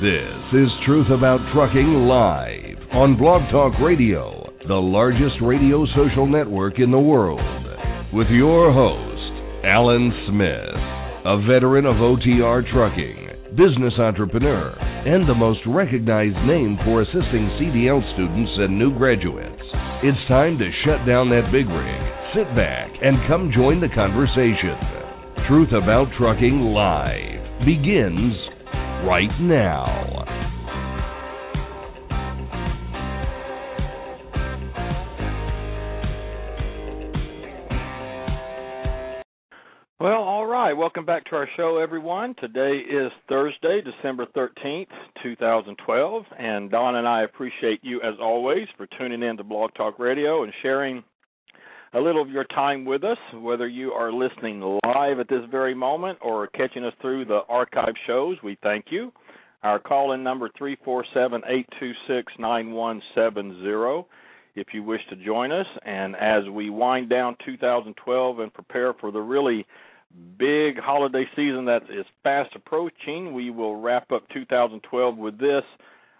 This is Truth About Trucking Live on Blog Talk Radio, the largest radio social network in the world. With your host, Alan Smith, a veteran of OTR trucking, business entrepreneur, and the most recognized name for assisting CDL students and new graduates. It's time to shut down that big rig, sit back, and come join the conversation. Truth About Trucking Live begins right now. Well, all right. Welcome back to our show, everyone. Today is Thursday, December 13th, 2012. And Don and I appreciate you, as always, for tuning in to Blog Talk Radio and sharing a little of your time with us, whether you are listening live at this very moment or catching us through the archive shows. We thank you. Our call in number 347 826 9170 if you wish to join us. And as we wind down 2012 and prepare for the really big holiday season that is fast approaching, we will wrap up 2012 with this,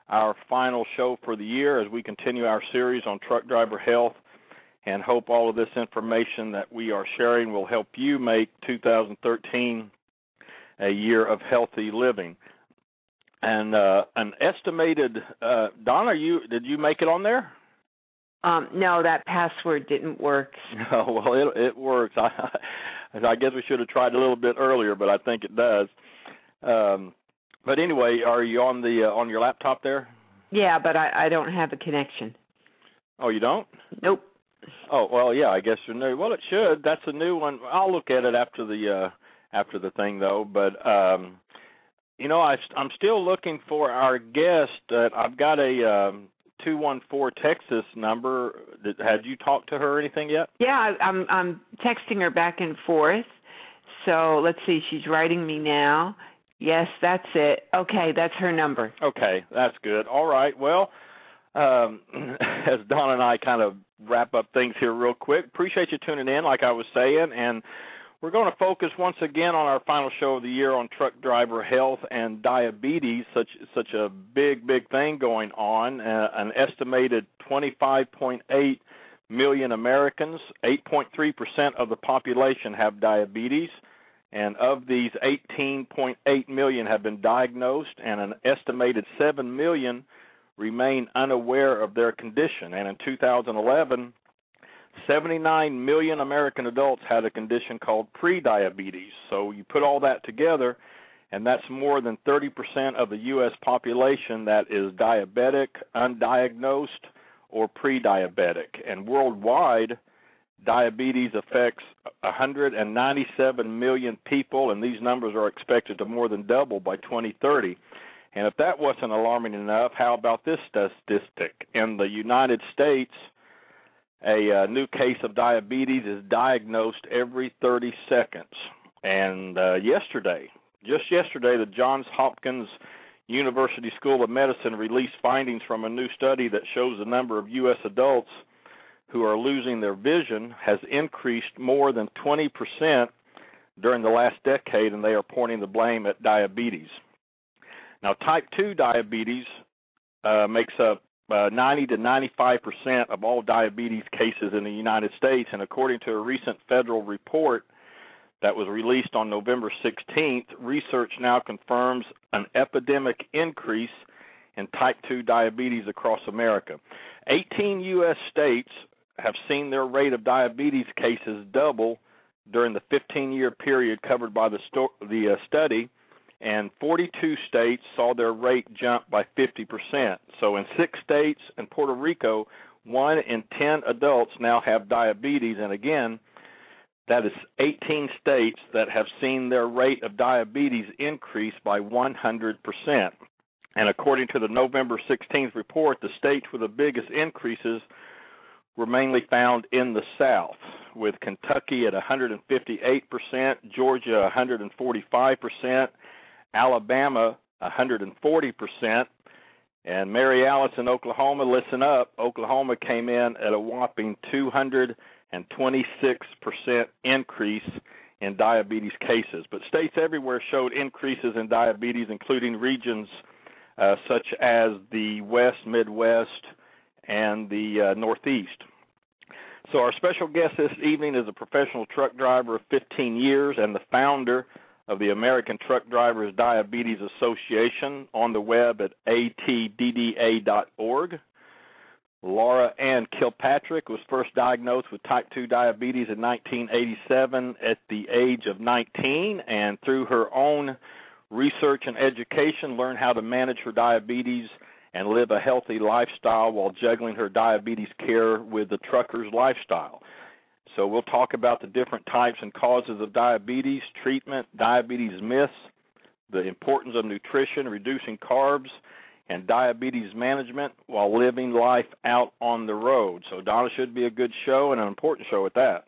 our final show for the year, as we continue our series on truck driver health. And hope all of this information that we are sharing will help you make 2013 a year of healthy living. And uh, an estimated, uh, Don, are you? Did you make it on there? Um, no, that password didn't work. Oh well, it it works. I I guess we should have tried a little bit earlier, but I think it does. Um, but anyway, are you on the uh, on your laptop there? Yeah, but I, I don't have a connection. Oh, you don't? Nope. Oh well, yeah. I guess you're new. Well, it should. That's a new one. I'll look at it after the uh after the thing though. But um, you know, I I'm still looking for our guest. Uh, I've got a um, two one four Texas number. Had you talked to her or anything yet? Yeah, I, I'm I'm texting her back and forth. So let's see. She's writing me now. Yes, that's it. Okay, that's her number. Okay, that's good. All right. Well, um, as Don and I kind of wrap up things here real quick, appreciate you tuning in, like I was saying, and we're going to focus once again on our final show of the year on truck driver health and diabetes, such such a big big thing going on. Uh, an estimated 25.8 million Americans, 8.3% of the population have diabetes, and of these 18.8 million have been diagnosed, and an estimated 7 million remain unaware of their condition. And in 2011, 79 million American adults had a condition called prediabetes. So you put all that together, and that's more than 30% of the U.S. population that is diabetic, undiagnosed, or prediabetic. And worldwide, diabetes affects 197 million people, and these numbers are expected to more than double by 2030. And if that wasn't alarming enough, how about this statistic? In the United States, a uh, new case of diabetes is diagnosed every 30 seconds. And uh, yesterday, just yesterday, the Johns Hopkins University School of Medicine released findings from a new study that shows the number of U.S. adults who are losing their vision has increased more than 20% during the last decade, and they are pointing the blame at diabetes. Now, type 2 diabetes uh, makes up uh, 90 to 95 percent of all diabetes cases in the United States, and according to a recent federal report that was released on November 16th, research now confirms an epidemic increase in type 2 diabetes across America. 18 U.S. states have seen their rate of diabetes cases double during the 15-year period covered by the, sto- the uh, study and 42 states saw their rate jump by 50%. So in six states and Puerto Rico, one in 10 adults now have diabetes, and again, that is 18 states that have seen their rate of diabetes increase by 100%. And according to the November 16th report, the states with the biggest increases were mainly found in the South, with Kentucky at 158%, Georgia 145%, Alabama 140%, and Mary Alice in Oklahoma, listen up, Oklahoma came in at a whopping 226% increase in diabetes cases. But states everywhere showed increases in diabetes, including regions uh, such as the West, Midwest, and the uh, Northeast. So, our special guest this evening is a professional truck driver of 15 years and the founder of the American Truck Drivers Diabetes Association on the web at atdda.org. Laura Anne Kilpatrick was first diagnosed with type 2 diabetes in 1987 at the age of 19 and through her own research and education learned how to manage her diabetes and live a healthy lifestyle while juggling her diabetes care with the trucker's lifestyle. So we'll talk about the different types and causes of diabetes, treatment, diabetes myths, the importance of nutrition, reducing carbs, and diabetes management while living life out on the road. So Donna should be a good show and an important show at that.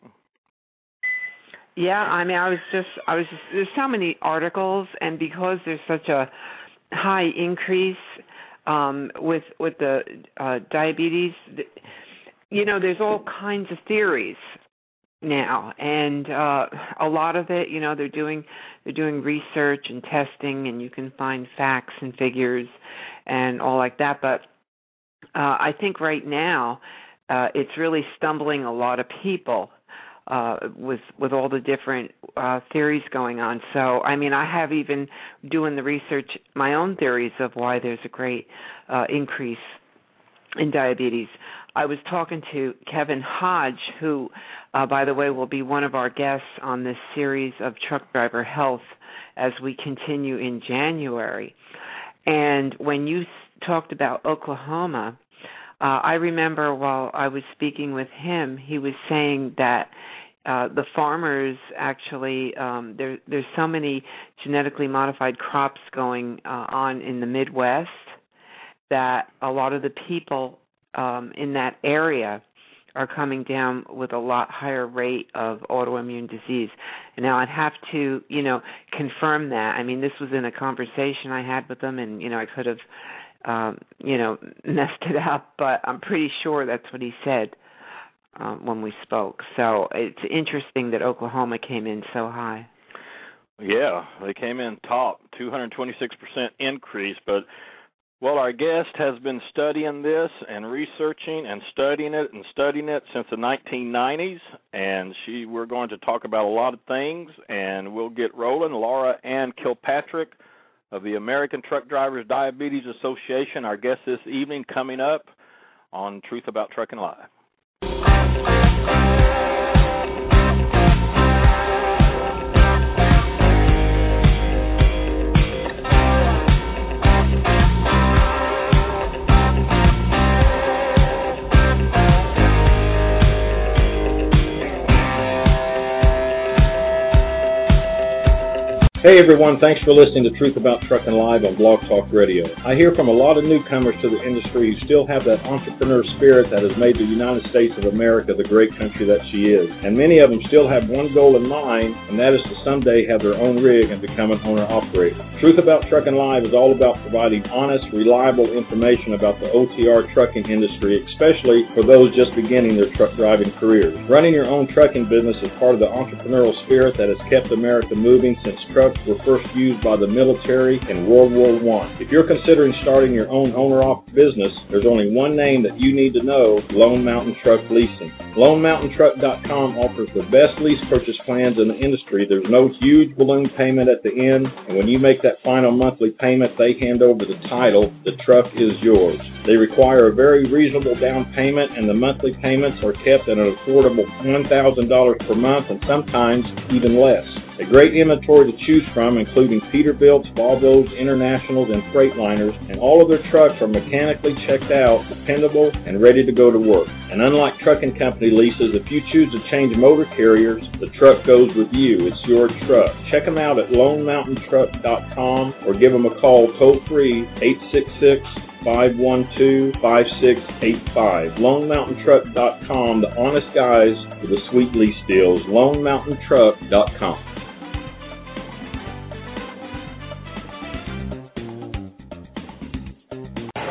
Yeah, I mean, I was just, I was just, there's so many articles, and because there's such a high increase um, with with the uh, diabetes, you know, there's all kinds of theories now. And uh a lot of it you know they're doing they're doing research and testing and you can find facts and figures and all like that. But uh i think right now uh it's really stumbling a lot of people uh with with all the different uh theories going on. So i mean i have even doing the research my own theories of why there's a great uh increase in diabetes I was talking to Kevin Hodge, who, uh, by the way, will be one of our guests on this series of truck driver health as we continue in January. And when you talked about Oklahoma, uh, I remember while I was speaking with him, he was saying that uh, the farmers actually um, there there's so many genetically modified crops going uh, on in the Midwest that a lot of the people um, in that area are coming down with a lot higher rate of autoimmune disease. Now I'd have to, you know, confirm that. I mean, this was in a conversation I had with them, and you know, I could have, um, you know, messed it up, but I'm pretty sure that's what he said um, when we spoke. So it's interesting that Oklahoma came in so high. Yeah, they came in top, 226% increase, but well, our guest has been studying this and researching and studying it and studying it since the 1990s, and she we're going to talk about a lot of things, and we'll get rolling. Laura Anne Kilpatrick of the American Truck Drivers Diabetes Association, our guest this evening, coming up on Truth About Trucking Live. Hey everyone, thanks for listening to Truth About Trucking Live on Blog Talk Radio. I hear from a lot of newcomers to the industry who still have that entrepreneur spirit that has made the United States of America the great country that she is. And many of them still have one goal in mind, and that is to someday have their own rig and become an owner operator. Truth About Trucking Live is all about providing honest, reliable information about the OTR trucking industry, especially for those just beginning their truck driving careers. Running your own trucking business is part of the entrepreneurial spirit that has kept America moving since trucks were first used by the military in World War I. If you're considering starting your own owner-op business, there's only one name that you need to know, Lone Mountain Truck Leasing. LoneMountainTruck.com offers the best lease purchase plans in the industry. There's no huge balloon payment at the end, and when you make that final monthly payment, they hand over the title. The truck is yours. They require a very reasonable down payment, and the monthly payments are kept at an affordable $1,000 per month and sometimes even less. A great inventory to choose from, including Peterbilts, Volvos, Internationals, and Freightliners, and all of their trucks are mechanically checked out, dependable, and ready to go to work. And unlike trucking company leases, if you choose to change motor carriers, the truck goes with you. It's your truck. Check them out at LoneMountainTruck.com or give them a call toll free 866 512 5685. LoneMountainTruck.com, the honest guys with the sweet lease deals. LoneMountainTruck.com.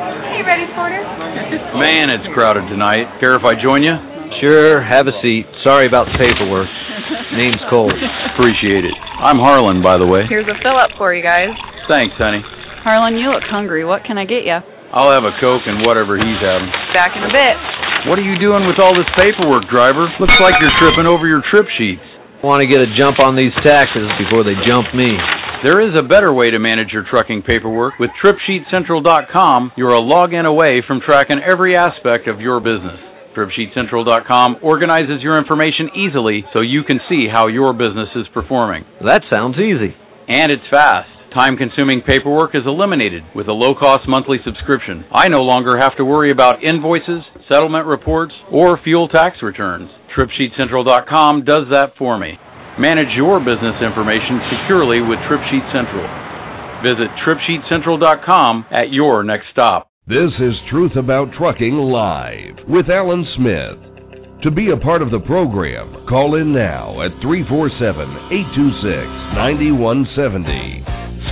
Hey, ready, Porter? Man, it's crowded tonight. Care if I join you? Sure, have a seat. Sorry about the paperwork. Name's Cole. Appreciate it. I'm Harlan, by the way. Here's a fill up for you guys. Thanks, honey. Harlan, you look hungry. What can I get you? I'll have a Coke and whatever he's having. Back in a bit. What are you doing with all this paperwork, driver? Looks like you're tripping over your trip sheets. Want to get a jump on these taxes before they jump me. There is a better way to manage your trucking paperwork. With TripSheetCentral.com, you're a login away from tracking every aspect of your business. TripSheetCentral.com organizes your information easily so you can see how your business is performing. That sounds easy. And it's fast. Time consuming paperwork is eliminated with a low cost monthly subscription. I no longer have to worry about invoices, settlement reports, or fuel tax returns. TripSheetCentral.com does that for me. Manage your business information securely with TripSheet Central. Visit TripSheetCentral.com at your next stop. This is Truth About Trucking Live with Alan Smith. To be a part of the program, call in now at 347 826 9170.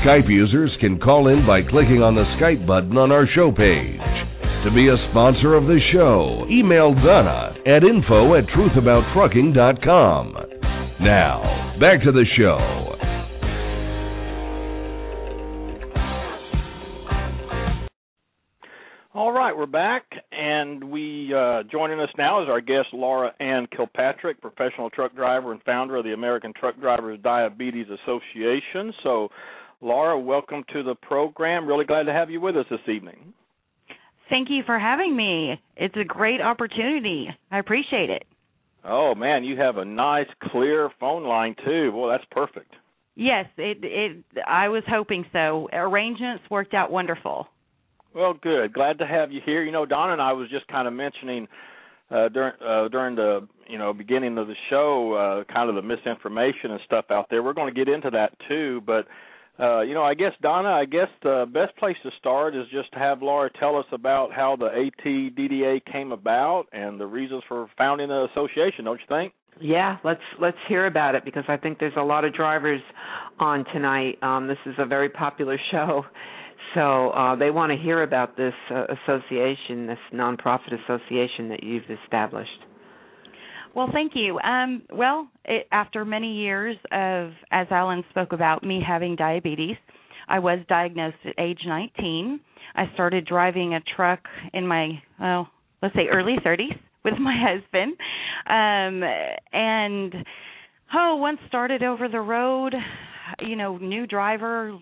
Skype users can call in by clicking on the Skype button on our show page. To be a sponsor of the show, email Donna at info at truthabouttrucking.com. Now, back to the show. All right, we're back, and we uh, joining us now is our guest Laura Anne Kilpatrick, professional truck driver and founder of the American Truck Drivers Diabetes Association. So, Laura, welcome to the program. Really glad to have you with us this evening. Thank you for having me. It's a great opportunity. I appreciate it. Oh man, you have a nice clear phone line too. Well, that's perfect. Yes, it it I was hoping so. Arrangements worked out wonderful. Well, good. Glad to have you here. You know, Don and I was just kind of mentioning uh during uh during the, you know, beginning of the show uh kind of the misinformation and stuff out there. We're going to get into that too, but uh, you know, I guess Donna, I guess the best place to start is just to have Laura tell us about how the ATDDA came about and the reasons for founding the association. Don't you think? Yeah, let's let's hear about it because I think there's a lot of drivers on tonight. Um, this is a very popular show, so uh, they want to hear about this uh, association, this nonprofit association that you've established. Well, thank you. Um, well, it, after many years of, as Alan spoke about, me having diabetes, I was diagnosed at age 19. I started driving a truck in my, well, let's say early 30s with my husband. Um, and, oh, once started over the road, you know, new driver,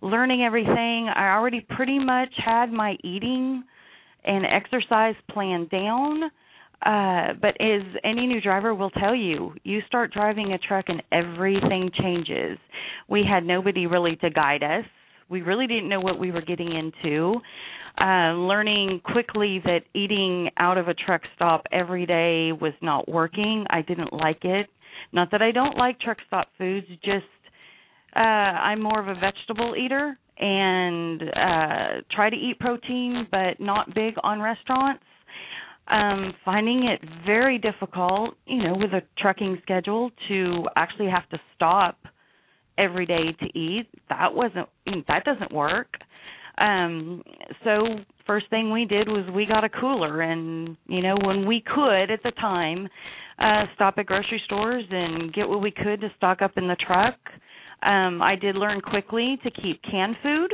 learning everything, I already pretty much had my eating and exercise plan down uh, but as any new driver will tell you, you start driving a truck and everything changes. We had nobody really to guide us. We really didn't know what we were getting into. Uh, learning quickly that eating out of a truck stop every day was not working. I didn't like it. Not that I don't like truck stop foods, just uh I'm more of a vegetable eater and uh try to eat protein but not big on restaurants um finding it very difficult you know with a trucking schedule to actually have to stop every day to eat. That wasn't that doesn't work. Um so first thing we did was we got a cooler and you know when we could at the time uh stop at grocery stores and get what we could to stock up in the truck. Um I did learn quickly to keep canned food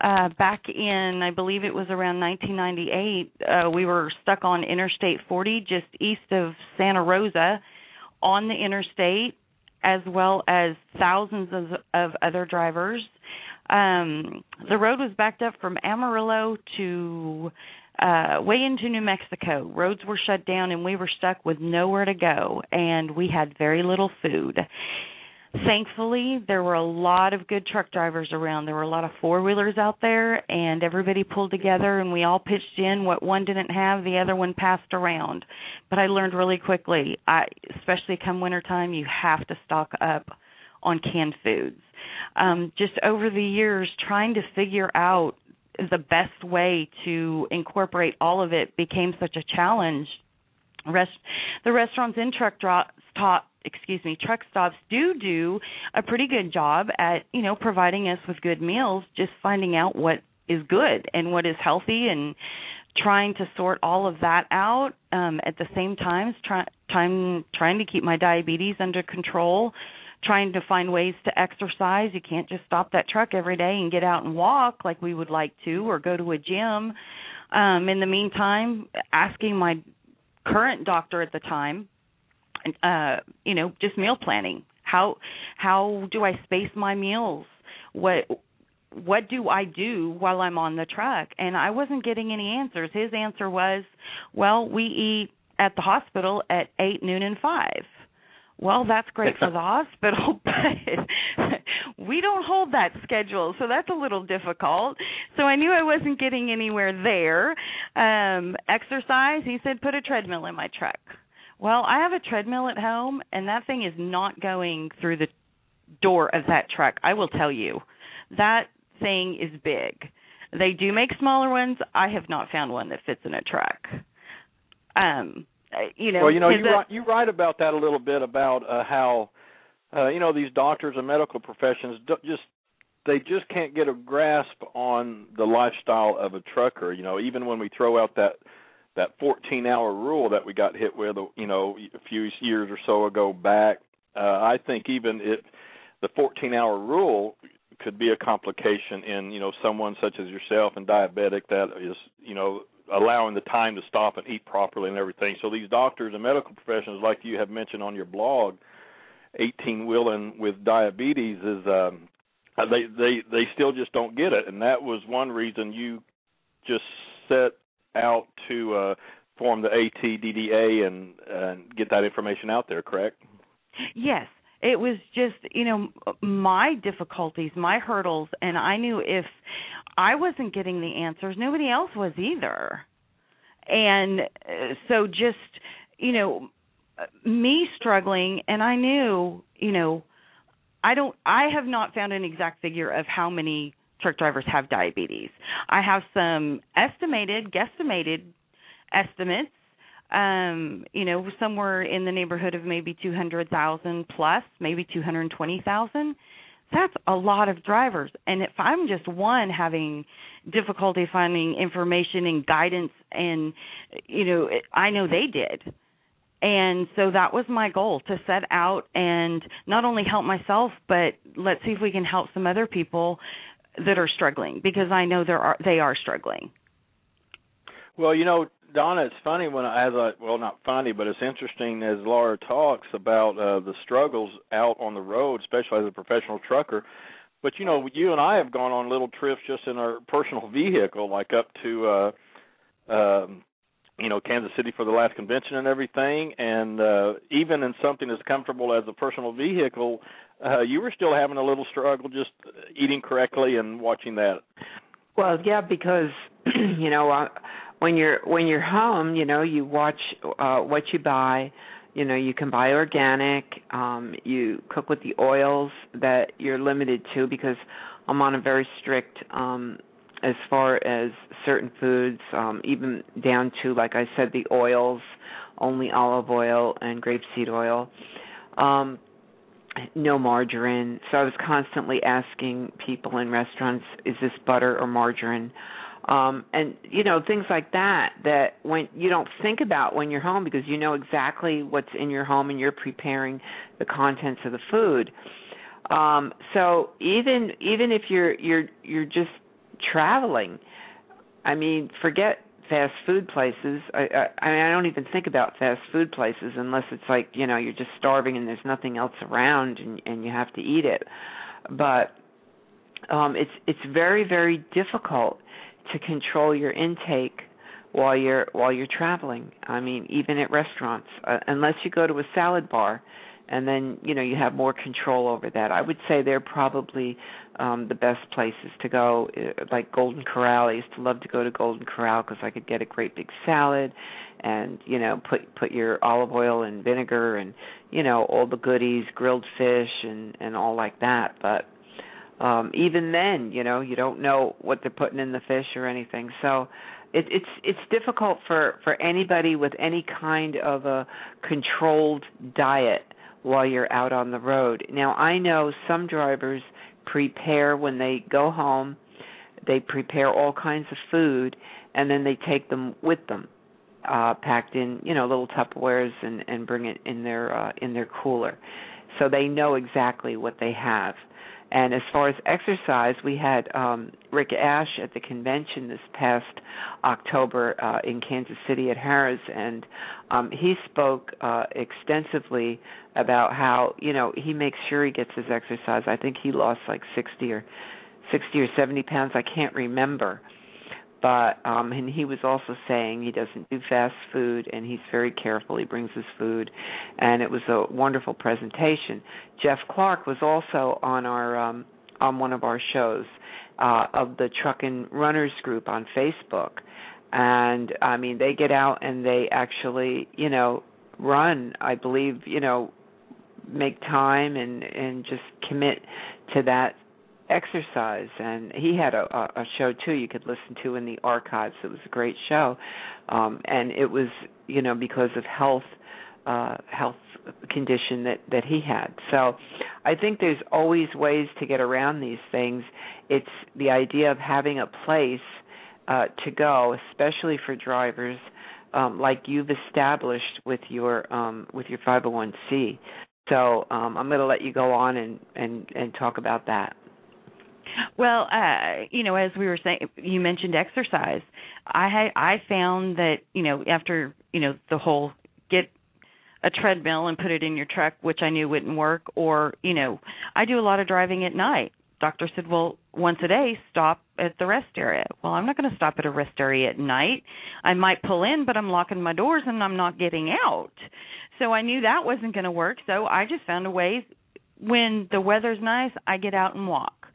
uh back in I believe it was around 1998 uh we were stuck on Interstate 40 just east of Santa Rosa on the interstate as well as thousands of of other drivers. Um the road was backed up from Amarillo to uh way into New Mexico. Roads were shut down and we were stuck with nowhere to go and we had very little food thankfully there were a lot of good truck drivers around. There were a lot of four wheelers out there and everybody pulled together and we all pitched in what one didn't have the other one passed around. But i learned really quickly i especially come winter time you have to stock up on canned foods. Um just over the years trying to figure out the best way to incorporate all of it became such a challenge rest the restaurants in truck stop excuse me truck stops do do a pretty good job at you know providing us with good meals just finding out what is good and what is healthy and trying to sort all of that out um at the same time try, time trying to keep my diabetes under control trying to find ways to exercise. You can't just stop that truck every day and get out and walk like we would like to or go to a gym. Um in the meantime asking my current doctor at the time uh you know just meal planning. How how do i space my meals? What what do i do while i'm on the truck? And i wasn't getting any answers. His answer was well we eat at the hospital at eight noon and five well that's great for the hospital but we don't hold that schedule so that's a little difficult so i knew i wasn't getting anywhere there um exercise he said put a treadmill in my truck well, I have a treadmill at home, and that thing is not going through the door of that truck. I will tell you, that thing is big. They do make smaller ones. I have not found one that fits in a truck. Um, you know, well, you know, you write, you write about that a little bit about uh, how, uh, you know, these doctors and medical professions do, just they just can't get a grasp on the lifestyle of a trucker. You know, even when we throw out that that 14 hour rule that we got hit with you know a few years or so ago back uh i think even if the 14 hour rule could be a complication in you know someone such as yourself and diabetic that is you know allowing the time to stop and eat properly and everything so these doctors and medical professionals like you have mentioned on your blog 18 wheeling with diabetes is um they they they still just don't get it and that was one reason you just set out to uh, form the ATDDA and, and get that information out there, correct? Yes. It was just, you know, my difficulties, my hurdles, and I knew if I wasn't getting the answers, nobody else was either. And uh, so just, you know, me struggling, and I knew, you know, I don't, I have not found an exact figure of how many truck drivers have diabetes. I have some estimated, guesstimated estimates. Um, you know, somewhere in the neighborhood of maybe 200,000 plus, maybe 220,000. That's a lot of drivers. And if I'm just one having difficulty finding information and guidance and you know, I know they did. And so that was my goal to set out and not only help myself, but let's see if we can help some other people that are struggling because I know there are they are struggling. Well, you know, Donna, it's funny when I, as I well, not funny, but it's interesting as Laura talks about uh, the struggles out on the road, especially as a professional trucker. But you know, you and I have gone on little trips just in our personal vehicle, like up to uh um you know Kansas City for the last convention and everything, and uh even in something as comfortable as a personal vehicle, uh you were still having a little struggle just eating correctly and watching that. Well, yeah, because you know uh, when you're when you're home, you know you watch uh what you buy. You know you can buy organic. Um You cook with the oils that you're limited to because I'm on a very strict um as far as certain foods, um, even down to, like I said, the oils, only olive oil and grapeseed oil. Um, no margarine. So I was constantly asking people in restaurants, is this butter or margarine? Um, and you know things like that that when you don't think about when you're home because you know exactly what's in your home and you're preparing the contents of the food. Um, so even even if you're you're you're just traveling. I mean, forget fast food places. I, I I don't even think about fast food places unless it's like you know you're just starving and there's nothing else around and and you have to eat it. But um it's it's very very difficult to control your intake while you're while you're traveling. I mean, even at restaurants, uh, unless you go to a salad bar, and then you know you have more control over that. I would say they're probably um the best places to go uh, like Golden Corral. I used to love to go to Golden Corral because I could get a great big salad and you know put put your olive oil and vinegar and you know all the goodies, grilled fish and and all like that. But um even then, you know, you don't know what they're putting in the fish or anything. So it, it's it's difficult for for anybody with any kind of a controlled diet while you're out on the road. Now, I know some drivers prepare when they go home, they prepare all kinds of food and then they take them with them uh packed in, you know, little Tupperwares and and bring it in their uh in their cooler. So they know exactly what they have. And as far as exercise, we had um, Rick Ash at the convention this past October uh, in Kansas City at Harrah's, and um, he spoke uh, extensively about how you know he makes sure he gets his exercise. I think he lost like sixty or sixty or seventy pounds. I can't remember but um and he was also saying he doesn't do fast food and he's very careful. He brings his food. And it was a wonderful presentation. Jeff clark was also on our um on one of our shows uh of the truck and runners group on facebook. And i mean they get out and they actually you know run i believe you know make time and and just commit to that exercise and he had a, a show too you could listen to in the archives. It was a great show. Um and it was you know because of health uh health condition that that he had. So i think there's always ways to get around these things. It's the idea of having a place uh to go especially for drivers um like you've established with your um with your 501c so um i'm going to let you go on and and and talk about that well, uh, you know, as we were saying, you mentioned exercise. I had I found that you know after you know the whole get a treadmill and put it in your truck, which I knew wouldn't work, or you know, I do a lot of driving at night. Doctor said, well, once a day, stop at the rest area. Well, I'm not going to stop at a rest area at night. I might pull in, but I'm locking my doors and I'm not getting out. So I knew that wasn't going to work. So I just found a way. When the weather's nice, I get out and walk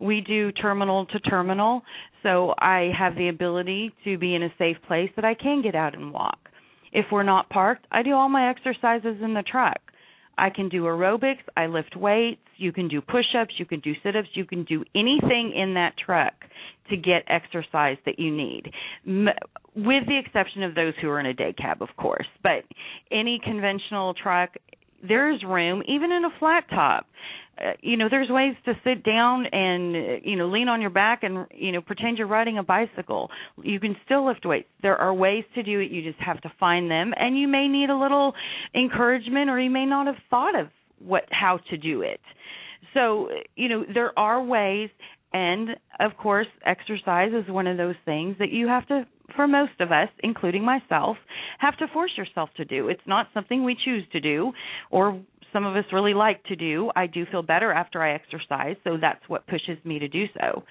we do terminal to terminal, so I have the ability to be in a safe place that I can get out and walk. If we're not parked, I do all my exercises in the truck. I can do aerobics, I lift weights, you can do push ups, you can do sit ups, you can do anything in that truck to get exercise that you need. With the exception of those who are in a day cab, of course. But any conventional truck, there's room, even in a flat top. Uh, you know there's ways to sit down and you know lean on your back and you know pretend you're riding a bicycle. You can still lift weights. There are ways to do it. You just have to find them. And you may need a little encouragement or you may not have thought of what how to do it. So you know there are ways. And of course exercise is one of those things that you have to for most of us including myself have to force yourself to do it's not something we choose to do or some of us really like to do. I do feel better after I exercise, so that's what pushes me to do so.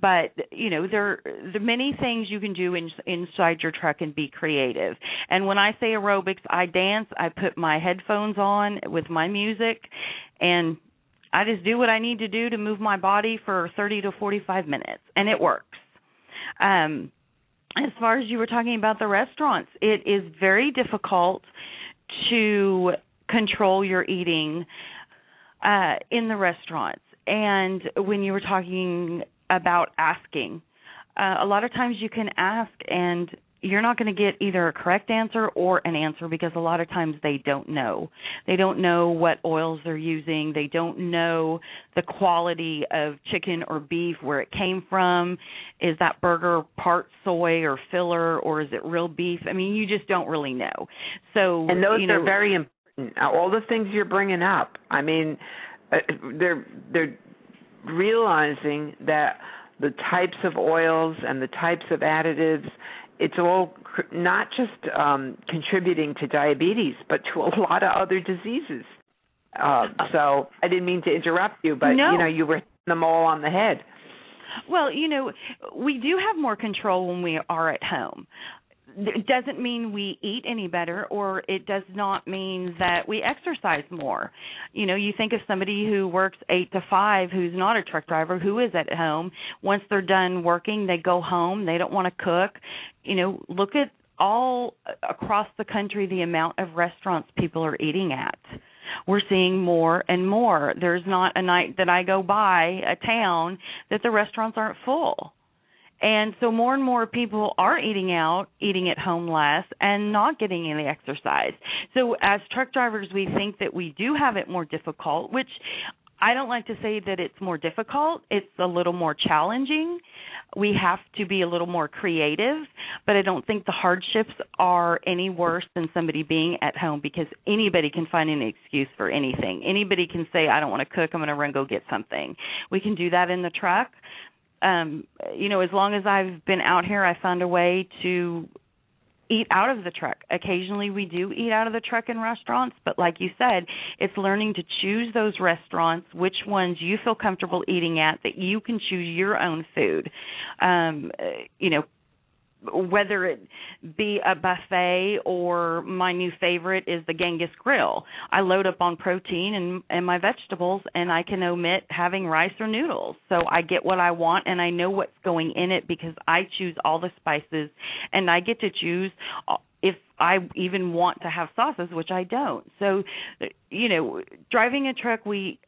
But you know, there there are many things you can do in, inside your truck and be creative. And when I say aerobics, I dance. I put my headphones on with my music, and I just do what I need to do to move my body for 30 to 45 minutes, and it works. Um, as far as you were talking about the restaurants, it is very difficult to control your eating uh in the restaurants. And when you were talking about asking uh, a lot of times you can ask and you're not going to get either a correct answer or an answer because a lot of times they don't know. They don't know what oils they're using. They don't know the quality of chicken or beef, where it came from. Is that burger part soy or filler or is it real beef? I mean, you just don't really know. So And those you know, are very important all the things you're bringing up. I mean, uh, they're they're realizing that the types of oils and the types of additives it's all not just um contributing to diabetes but to a lot of other diseases. Uh, so i didn't mean to interrupt you but no. you know you were hitting them all on the head. Well you know we do have more control when we are at home it doesn't mean we eat any better or it does not mean that we exercise more. You know you think of somebody who works 8 to 5 who's not a truck driver who is at home. Once they're done working they go home. They don't want to cook. You know look at all across the country the amount of restaurants people are eating at. We're seeing more and more. There's not a night that i go by a town that the restaurants aren't full and so more and more people are eating out, eating at home less, and not getting any exercise. So as truck drivers, we think that we do have it more difficult, which I don't like to say that it's more difficult. It's a little more challenging. We have to be a little more creative, but I don't think the hardships are any worse than somebody being at home because anybody can find an excuse for anything. Anybody can say, I don't want to cook, I'm going to run go get something. We can do that in the truck, um you know as long as i've been out here i found a way to eat out of the truck. Occasionally we do eat out of the truck in restaurants but like you said it's learning to choose those restaurants which ones you feel comfortable eating at that you can choose your own food. Um you know whether it be a buffet or my new favorite is the Genghis grill. I load up on protein and and my vegetables and I can omit having rice or noodles. So I get what I want and I know what's going in it because I choose all the spices and I get to choose uh, if I even want to have sauces, which I don't. So, uh, you know, driving a truck, we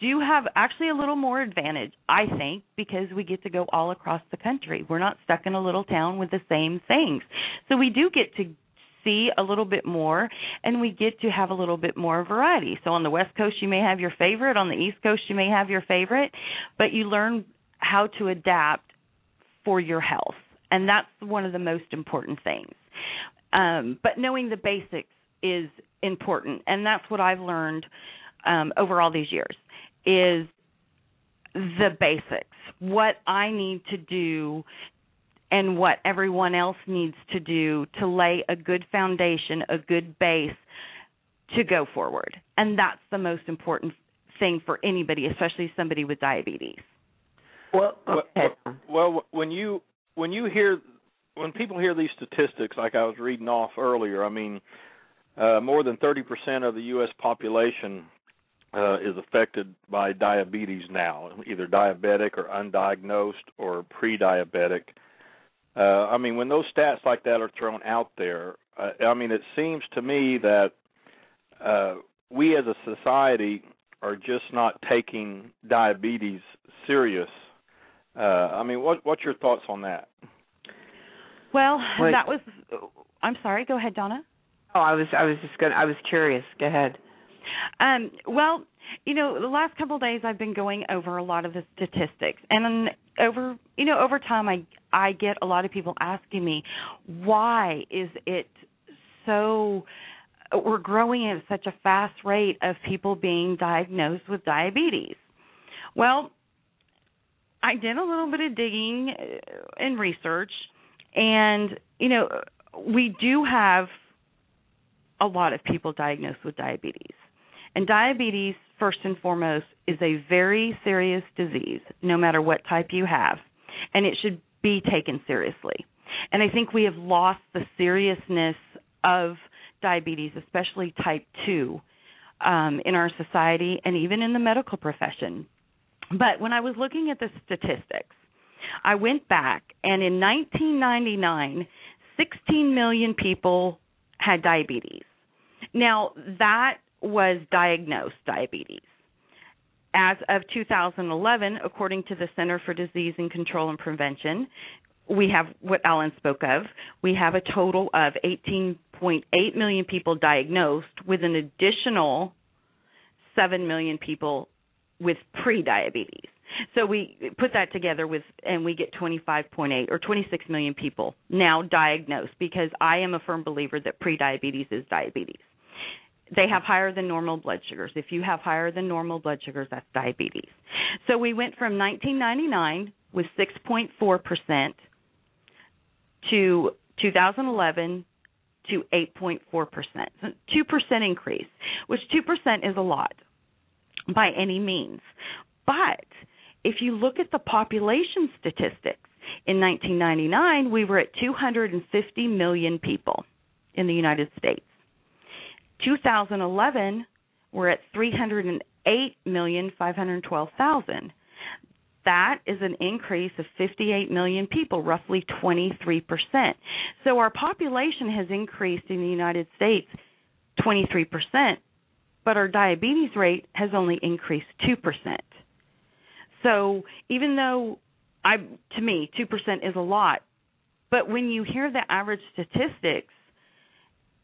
do have actually a little more advantage, I think, because we get to go all across the country. We're not stuck in a little town with the same things. So we do get to see a little bit more and we get to have a little bit more variety. So on the West Coast you may have your favorite, on the East Coast you may have your favorite, but you learn how to adapt for your health. And that's one of the most important things. Um, but knowing the basics is important, and that's what I've learned um, over all these years is the basics. What I need to do and what everyone else needs to do to lay a good foundation, a good base to go forward. And that's the most important thing for anybody, especially somebody with diabetes. Well, okay. well, well, when you when you hear when people hear these statistics, like I was reading off earlier, I mean, uh, more than 30% of the U.S. population uh, is affected by diabetes now, either diabetic or undiagnosed or pre-diabetic. Uh, I mean, when those stats like that are thrown out there, uh, I mean, it seems to me that uh, we as a society are just not taking diabetes serious. Uh, I mean, what what's your thoughts on that? Well, Wait. that was. I'm sorry. Go ahead, Donna. Oh, I was I was just gonna I was curious. Go ahead. Um, well, you know, the last couple of days I've been going over a lot of the statistics, and over you know over time I I get a lot of people asking me why is it so we're growing at such a fast rate of people being diagnosed with diabetes. Well, I did a little bit of digging and research, and you know, we do have a lot of people diagnosed with diabetes. And diabetes, first and foremost, is a very serious disease, no matter what type you have, and it should be taken seriously. And I think we have lost the seriousness of diabetes, especially type 2, um, in our society and even in the medical profession. But when I was looking at the statistics, I went back, and in 1999, 16 million people had diabetes. Now, that was diagnosed diabetes. As of 2011, according to the Center for Disease and Control and Prevention, we have what Alan spoke of. We have a total of 18.8 million people diagnosed, with an additional 7 million people with pre-diabetes. So we put that together with, and we get 25.8 or 26 million people now diagnosed because I am a firm believer that pre-diabetes is diabetes they have higher than normal blood sugars. If you have higher than normal blood sugars, that's diabetes. So we went from 1999 with 6.4% to 2011 to 8.4%. So 2% increase, which 2% is a lot by any means. But if you look at the population statistics, In 1999, we were at 250 million people in the United States. 2011, we're at 308,512,000. That is an increase of 58 million people, roughly 23%. So our population has increased in the United States 23%, but our diabetes rate has only increased 2%. So even though I to me 2% is a lot, but when you hear the average statistics,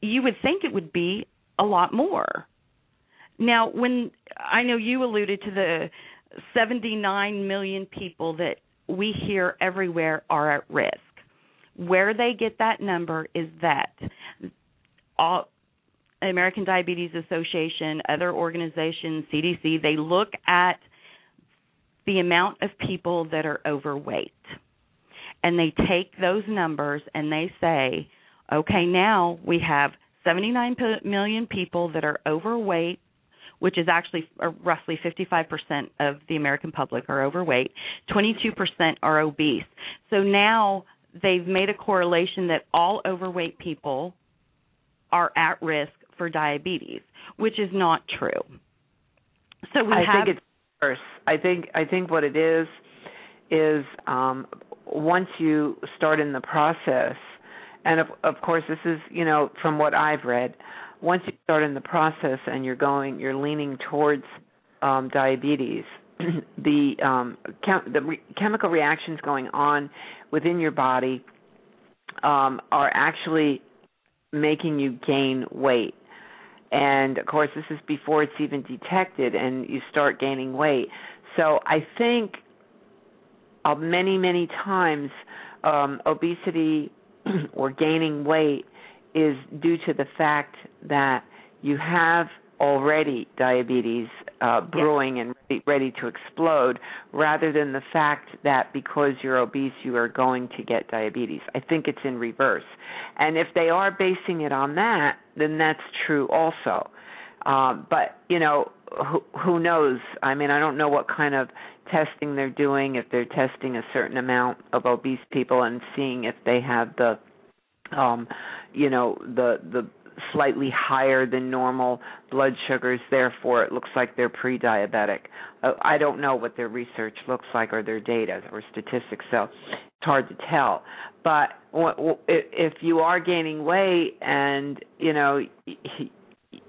you would think it would be a lot more. Now, when I know you alluded to the 79 million people that we hear everywhere are at risk. Where they get that number is that all American Diabetes Association, other organizations, CDC, they look at the amount of people that are overweight. And they take those numbers and they say, okay, now we have 79 million people that are overweight, which is actually uh, roughly 55% of the American public are overweight, 22% are obese. So now they've made a correlation that all overweight people are at risk for diabetes, which is not true. So we I have think it's worse. I think I think what it is is um once you start in the process and of of course this is, you know, from what I've read, once you start in the process and you're going you're leaning towards um diabetes, the um chem- the re- chemical reactions going on within your body um are actually making you gain weight. And of course this is before it's even detected and you start gaining weight. So i think uh, many many times um obesity or gaining weight is due to the fact that you have already diabetes uh, brewing yes. and ready, ready to explode rather than the fact that because you're obese you are going to get diabetes. I think it's in reverse. And if they are basing it on that, then that's true also. Um, but you know, who, who knows? I mean, I don't know what kind of testing they're doing. If they're testing a certain amount of obese people and seeing if they have the, um, you know, the the slightly higher than normal blood sugars, therefore it looks like they're pre-diabetic. Uh, I don't know what their research looks like or their data or statistics, so it's hard to tell. But if you are gaining weight and you know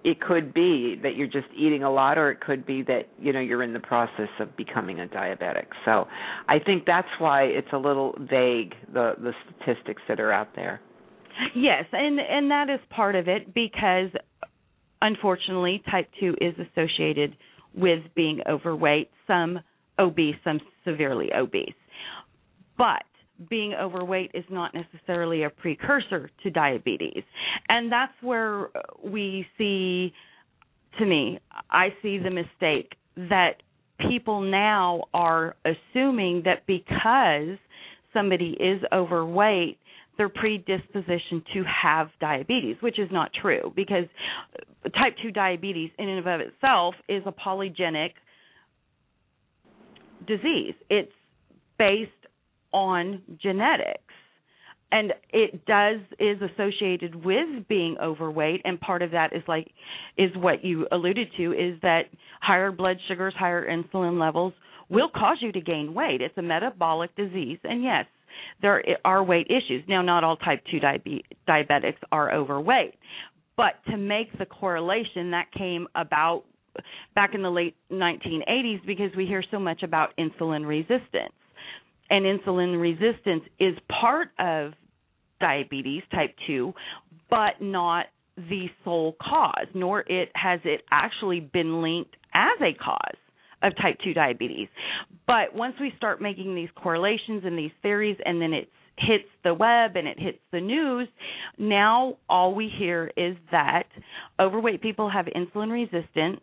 it could be that you're just eating a lot or it could be that you know you're in the process of becoming a diabetic so i think that's why it's a little vague the the statistics that are out there Yes, and and that is part of it because unfortunately type 2 is associated with being overweight, some obese, some severely obese. But being overweight is not necessarily a precursor to diabetes. And that's where we see to me, I see the mistake that people now are assuming that because somebody is overweight their predisposition to have diabetes, which is not true because type 2 diabetes in and of itself is a polygenic disease. It's based on genetics. And it does is associated with being overweight. And part of that is like is what you alluded to is that higher blood sugars higher insulin levels will cause you to gain weight. It's a metabolic disease. And yes there are weight issues. Now, not all type 2 diabe- diabetics are overweight, but to make the correlation that came about back in the late 1980s because we hear so much about insulin resistance. And insulin resistance is part of diabetes type 2, but not the sole cause, nor it has it actually been linked as a cause of type 2 diabetes. But once we start making these correlations and these theories, and then it hits the web and it hits the news, now all we hear is that overweight people have insulin resistance.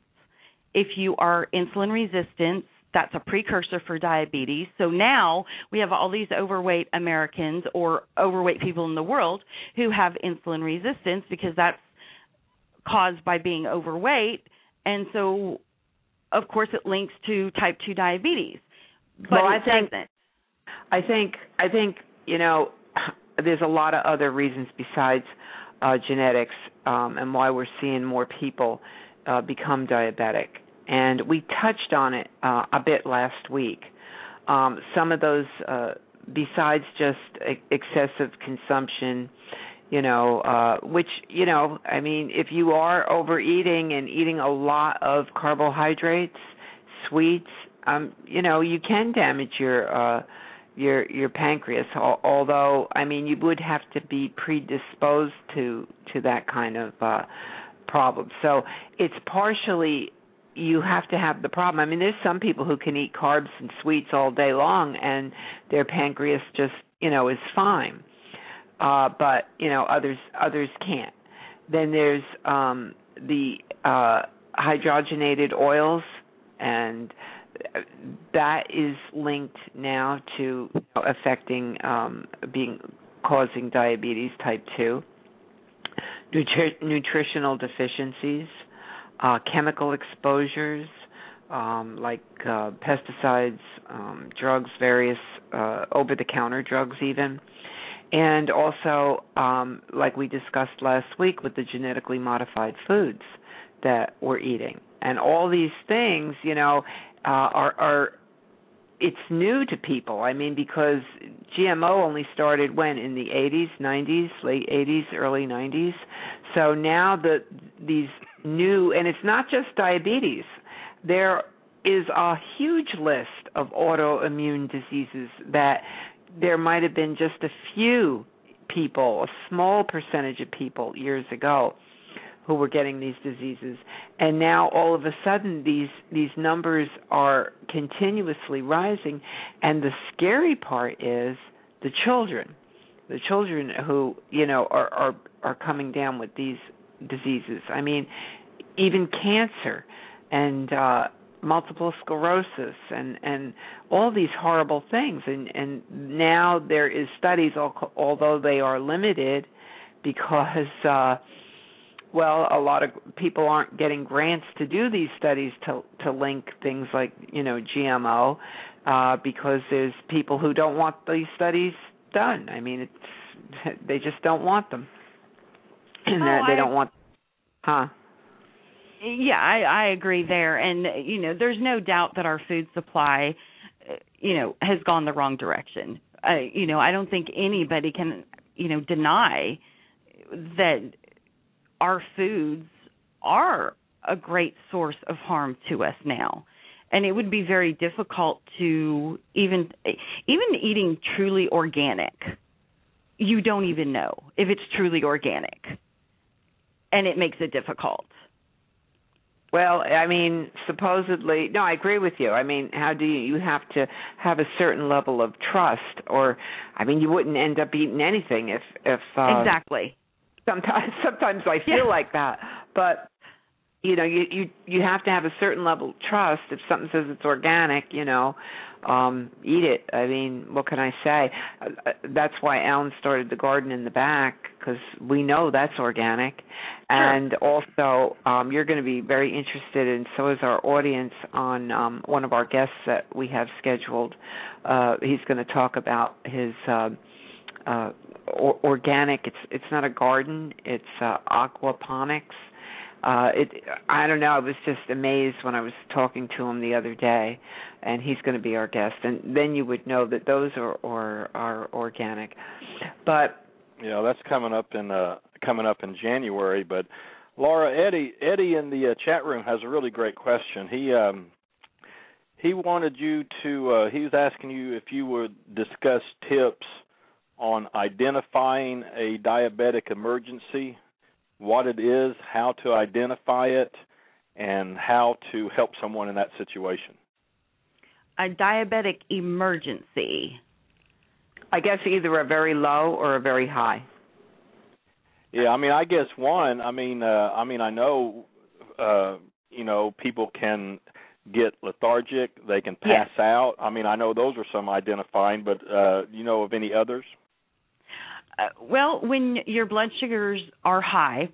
If you are insulin resistant, that's a precursor for diabetes. So now we have all these overweight Americans or overweight people in the world who have insulin resistance because that's caused by being overweight. And so of course, it links to type 2 diabetes. But well, I think, doesn't. I think I think you know there's a lot of other reasons besides uh, genetics um, and why we're seeing more people uh, become diabetic. And we touched on it uh, a bit last week. Um, some of those, uh, besides just excessive consumption, you know, uh, which you know, I mean, if you are overeating and eating a lot of carbohydrates, sweets, um, you know, you can damage your uh, your your pancreas. Although, I mean, you would have to be predisposed to to that kind of uh, problem. So it's partially you have to have the problem. I mean, there's some people who can eat carbs and sweets all day long, and their pancreas just you know is fine. Uh, but you know, others others can't. Then there's um, the uh, hydrogenated oils and that is linked now to you know, affecting um, being causing diabetes type 2 Nutri- nutritional deficiencies uh, chemical exposures um, like uh, pesticides um, drugs various uh, over the counter drugs even and also um, like we discussed last week with the genetically modified foods that we're eating and all these things you know uh, are are it's new to people. I mean, because GMO only started when in the 80s, 90s, late 80s, early 90s. So now the these new, and it's not just diabetes. There is a huge list of autoimmune diseases that there might have been just a few people, a small percentage of people years ago who were getting these diseases. And now all of a sudden these these numbers are continuously rising. And the scary part is the children the children who you know are are are coming down with these diseases. I mean even cancer and uh multiple sclerosis and and all these horrible things. And and now there is studies although they are limited because uh well a lot of people aren't getting grants to do these studies to to link things like you know GMO uh because there's people who don't want these studies done. I mean it's they just don't want them. And oh, they I, don't want huh yeah i i agree there. And you know there's no doubt that our food supply you know has gone the wrong direction. I you know i don't think anybody can you know deny that our foods are a great source of harm to us now. And it would be very difficult to even even eating truly organic you don't even know if it's truly organic. And it makes it difficult well i mean supposedly no i agree with you i mean how do you you have to have a certain level of trust or i mean you wouldn't end up eating anything if if uh, exactly sometimes sometimes I feel yeah. like that. But you know, you you you have to have a certain level of trust. If something says it's organic, you know, um eat it. I mean, what can I say? Uh, that's why Alan started the garden in the back because we know that's organic. Sure. And also, um you're going to be very interested, and so is our audience, on um one of our guests that we have scheduled. Uh He's going to talk about his. Uh, uh, or, organic. It's it's not a garden. It's uh, aquaponics. Uh, it I don't know. I was just amazed when I was talking to him the other day, and he's going to be our guest. And then you would know that those are are, are organic. But you know that's coming up in uh coming up in January. But Laura Eddie Eddie in the uh, chat room has a really great question. He um he wanted you to uh he was asking you if you would discuss tips on identifying a diabetic emergency, what it is, how to identify it, and how to help someone in that situation. A diabetic emergency. I guess either a very low or a very high. Yeah, I mean, I guess one. I mean, uh, I mean, I know, uh, you know, people can get lethargic. They can pass yes. out. I mean, I know those are some identifying, but uh, you know of any others? Uh, well, when your blood sugars are high,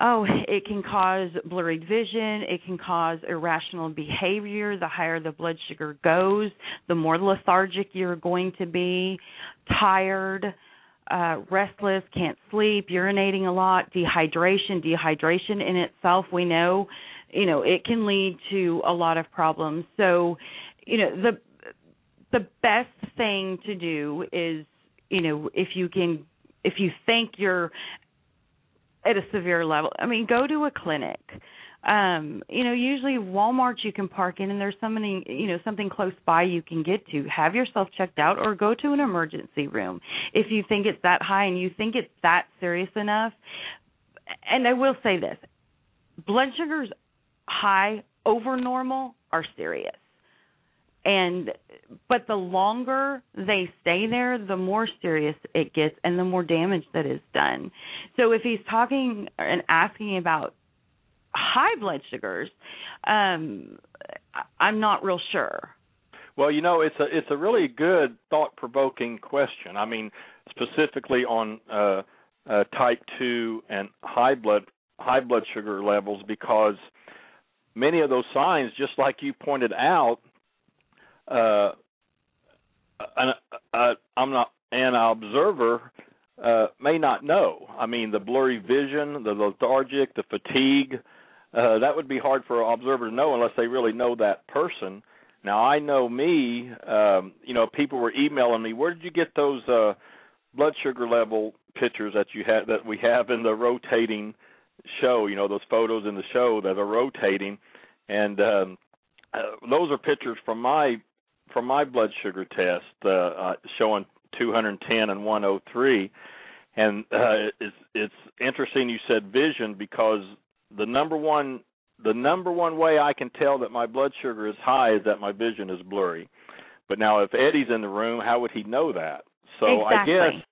oh, it can cause blurred vision, it can cause irrational behavior. The higher the blood sugar goes, the more lethargic you're going to be, tired, uh, restless, can't sleep, urinating a lot, dehydration. Dehydration in itself, we know, you know, it can lead to a lot of problems. So, you know, the the best thing to do is, you know, if you can if you think you're at a severe level, I mean, go to a clinic. Um, you know, usually Walmart you can park in and there's something you know, something close by you can get to. Have yourself checked out or go to an emergency room if you think it's that high and you think it's that serious enough. And I will say this. Blood sugars high over normal are serious and but the longer they stay there the more serious it gets and the more damage that is done. So if he's talking and asking about high blood sugars um i'm not real sure. Well you know it's a it's a really good thought provoking question. I mean specifically on uh uh type 2 and high blood high blood sugar levels because many of those signs just like you pointed out uh, an, uh, I'm not an observer uh, may not know. I mean, the blurry vision, the lethargic, the fatigue. Uh, that would be hard for an observer to know unless they really know that person. Now I know me. Um, you know, people were emailing me. Where did you get those uh, blood sugar level pictures that you had that we have in the rotating show? You know, those photos in the show that are rotating, and um, uh, those are pictures from my from my blood sugar test uh, uh, showing 210 and 103 and uh, it's it's interesting you said vision because the number one the number one way I can tell that my blood sugar is high is that my vision is blurry. But now if Eddie's in the room, how would he know that? So exactly. I guess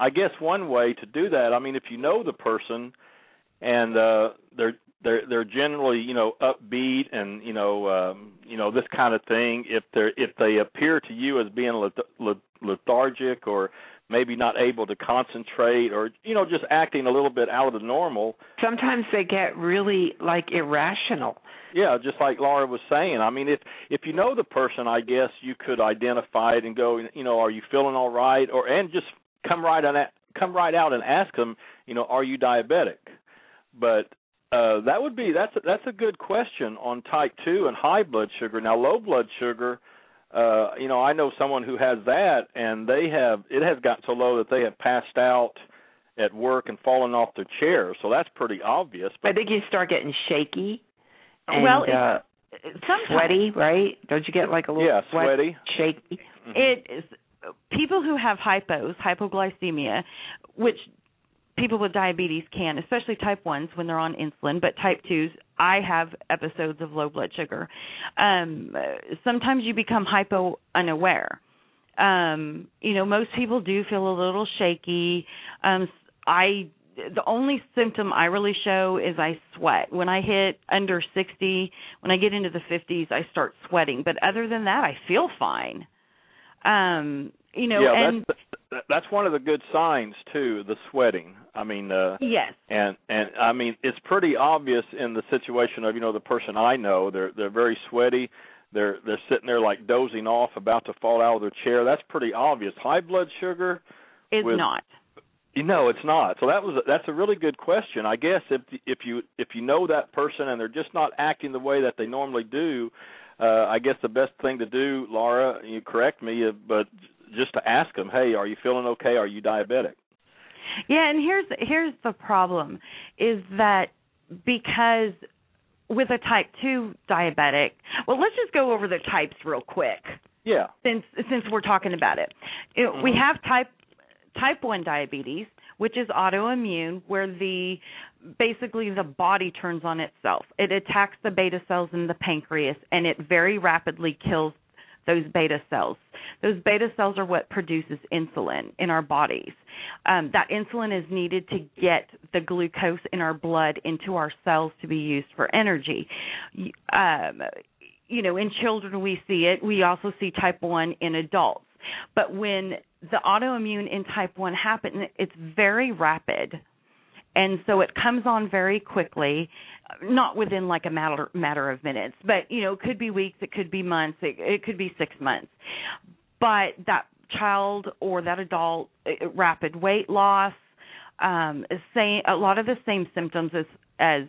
I guess one way to do that, I mean if you know the person and uh they're they're they're generally you know upbeat and you know um you know this kind of thing. If they're if they appear to you as being lethargic or maybe not able to concentrate or you know just acting a little bit out of the normal. Sometimes they get really like irrational. Yeah just like laura was saying. I mean if if you know the person i guess you could identify it and go you know are you feeling all right? Or and just come right on come right out and ask them you know are you diabetic? But uh, that would be that's a, that's a good question on type two and high blood sugar. Now, low blood sugar, uh, you know, I know someone who has that, and they have it has gotten so low that they have passed out at work and fallen off their chair. So that's pretty obvious. But I think you start getting shaky. And, well, uh, sweaty, right? Don't you get like a little yeah, sweat, sweaty, shaky? Mm-hmm. It is people who have hypos, hypoglycemia, which people with diabetes can, especially type 1s when they're on insulin, but type 2s, I have episodes of low blood sugar. Um, sometimes you become hypo unaware. Um, you know, most people do feel a little shaky. Um, I the only symptom I really show is I sweat. When I hit under 60, when I get into the 50s, I start sweating. But other than that, I feel fine. Um, you know, yeah, and that's that's one of the good signs too, the sweating. I mean, uh yes, and and I mean it's pretty obvious in the situation of you know the person I know. They're they're very sweaty. They're they're sitting there like dozing off, about to fall out of their chair. That's pretty obvious. High blood sugar is with, not. You know, it's not. So that was a, that's a really good question. I guess if if you if you know that person and they're just not acting the way that they normally do, uh, I guess the best thing to do, Laura, you correct me, uh, but just to ask them, hey, are you feeling okay? Are you diabetic? Yeah, and here's here's the problem is that because with a type 2 diabetic, well, let's just go over the types real quick. Yeah. Since since we're talking about it. it mm-hmm. We have type type 1 diabetes, which is autoimmune where the basically the body turns on itself. It attacks the beta cells in the pancreas and it very rapidly kills those beta cells. Those beta cells are what produces insulin in our bodies. Um, that insulin is needed to get the glucose in our blood into our cells to be used for energy. Um, you know, in children we see it. We also see type 1 in adults. But when the autoimmune in type 1 happens, it's very rapid and so it comes on very quickly not within like a matter matter of minutes but you know it could be weeks it could be months it, it could be 6 months. But that child or that adult uh, rapid weight loss um same a lot of the same symptoms as as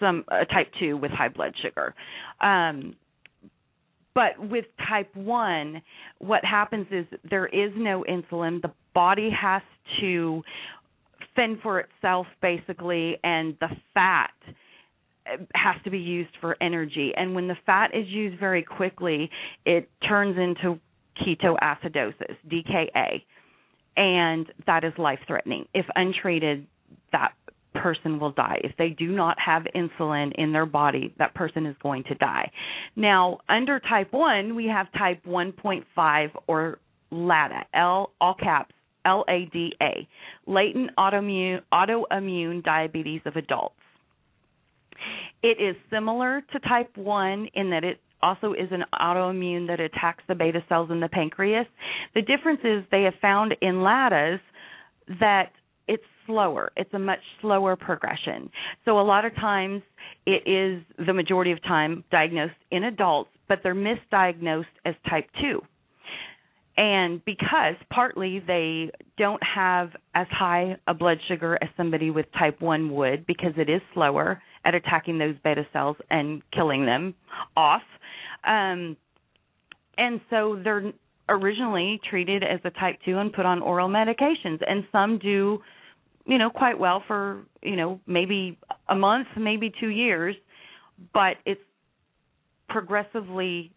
some uh, type 2 with high blood sugar. Um but with type 1 what happens is there is no insulin. The body has to fend for itself basically and the fat eh, has to be used for energy. And when the fat is used very quickly it turns into ketoacidosis DKA and that is life threatening if untreated that person will die. If they do not have insulin in their body that person is going to die. Now under type 1 we have type 1.5 or LADA L all caps LADA, latent autoimmune, autoimmune diabetes of adults. It is similar to type 1 in that it also is an autoimmune that attacks the beta cells in the pancreas. The difference is they have found in LADAs that it's slower. It's a much slower progression. So a lot of times it is the majority of time diagnosed in adults, but they're misdiagnosed as type 2 and because partly they don't have as high a blood sugar as somebody with type 1 would because it is slower at attacking those beta cells and killing them off. Um and so they're originally treated as a type 2 and put on oral medications. And some do you know quite well for you know maybe a month maybe 2 years. But it's progressively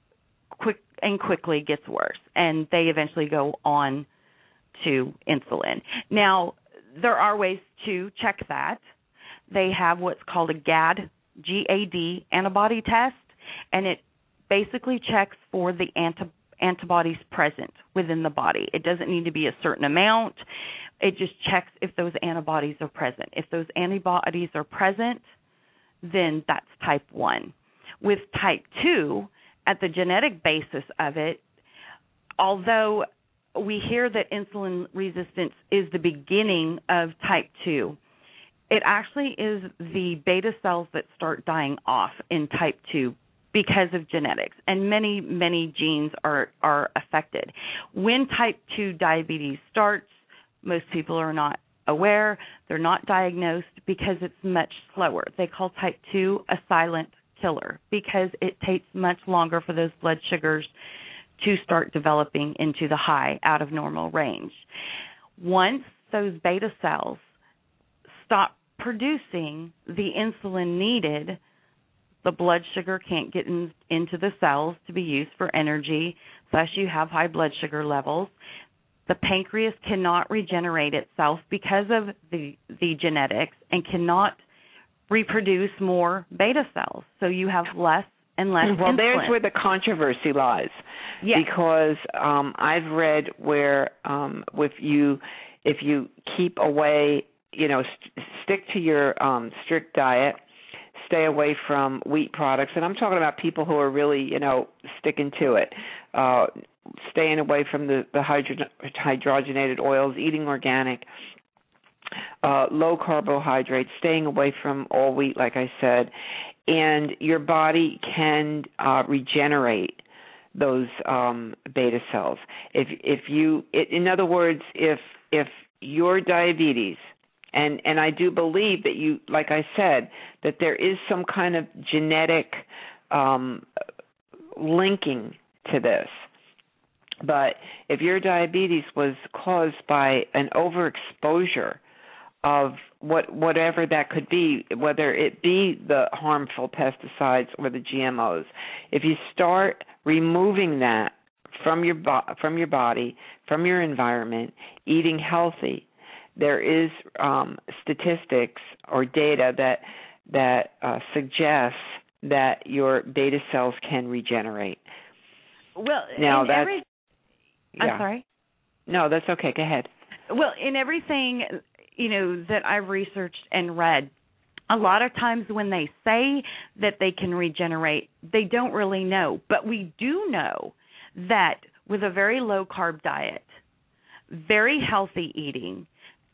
quick and quickly gets worse and they eventually go on to insulin. Now, there are ways to check that. They have what's called a GAD GAD antibody test and it basically checks for the anti- antibodies present within the body. It doesn't need to be a certain amount. It just checks if those antibodies are present. If those antibodies are present, then that's type 1. With type 2, at the genetic basis of it, although we hear that insulin resistance is the beginning of type 2, it actually is the beta cells that start dying off in type 2 because of genetics and many many genes are are affected. When type 2 diabetes starts most people are not aware they're not diagnosed because it's much slower. They call type 2 a silent killer because it takes much longer for those blood sugars to start developing into the high out of normal range. Once those beta cells stop producing the insulin needed, the blood sugar can't get in, into the cells to be used for energy, thus, you have high blood sugar levels. The pancreas cannot regenerate itself because of the, the genetics and cannot reproduce more beta cells. So you have less and less well insulin. there's where the controversy lies yes. because um i've read where um if you if you keep away you know st- stick to your um strict diet stay away from wheat products and i'm talking about people who are really you know sticking to it uh staying away from the the hydro- hydrogenated oils eating organic uh, low carbohydrates, staying away from all wheat, like I said, and your body can uh, regenerate those um, beta cells. If if you, it, in other words, if if your diabetes and and I do believe that you, like I said, that there is some kind of genetic um, linking to this. But if your diabetes was caused by an overexposure of what whatever that could be, whether it be the harmful pesticides or the GMOs. If you start removing that from your bo- from your body, from your environment, eating healthy, there is um, statistics or data that that uh, suggests that your beta cells can regenerate. Well, now in that's every, I'm yeah. sorry. No, that's okay. Go ahead. Well, in everything you know that I've researched and read, a lot of times when they say that they can regenerate, they don't really know. But we do know that with a very low carb diet, very healthy eating,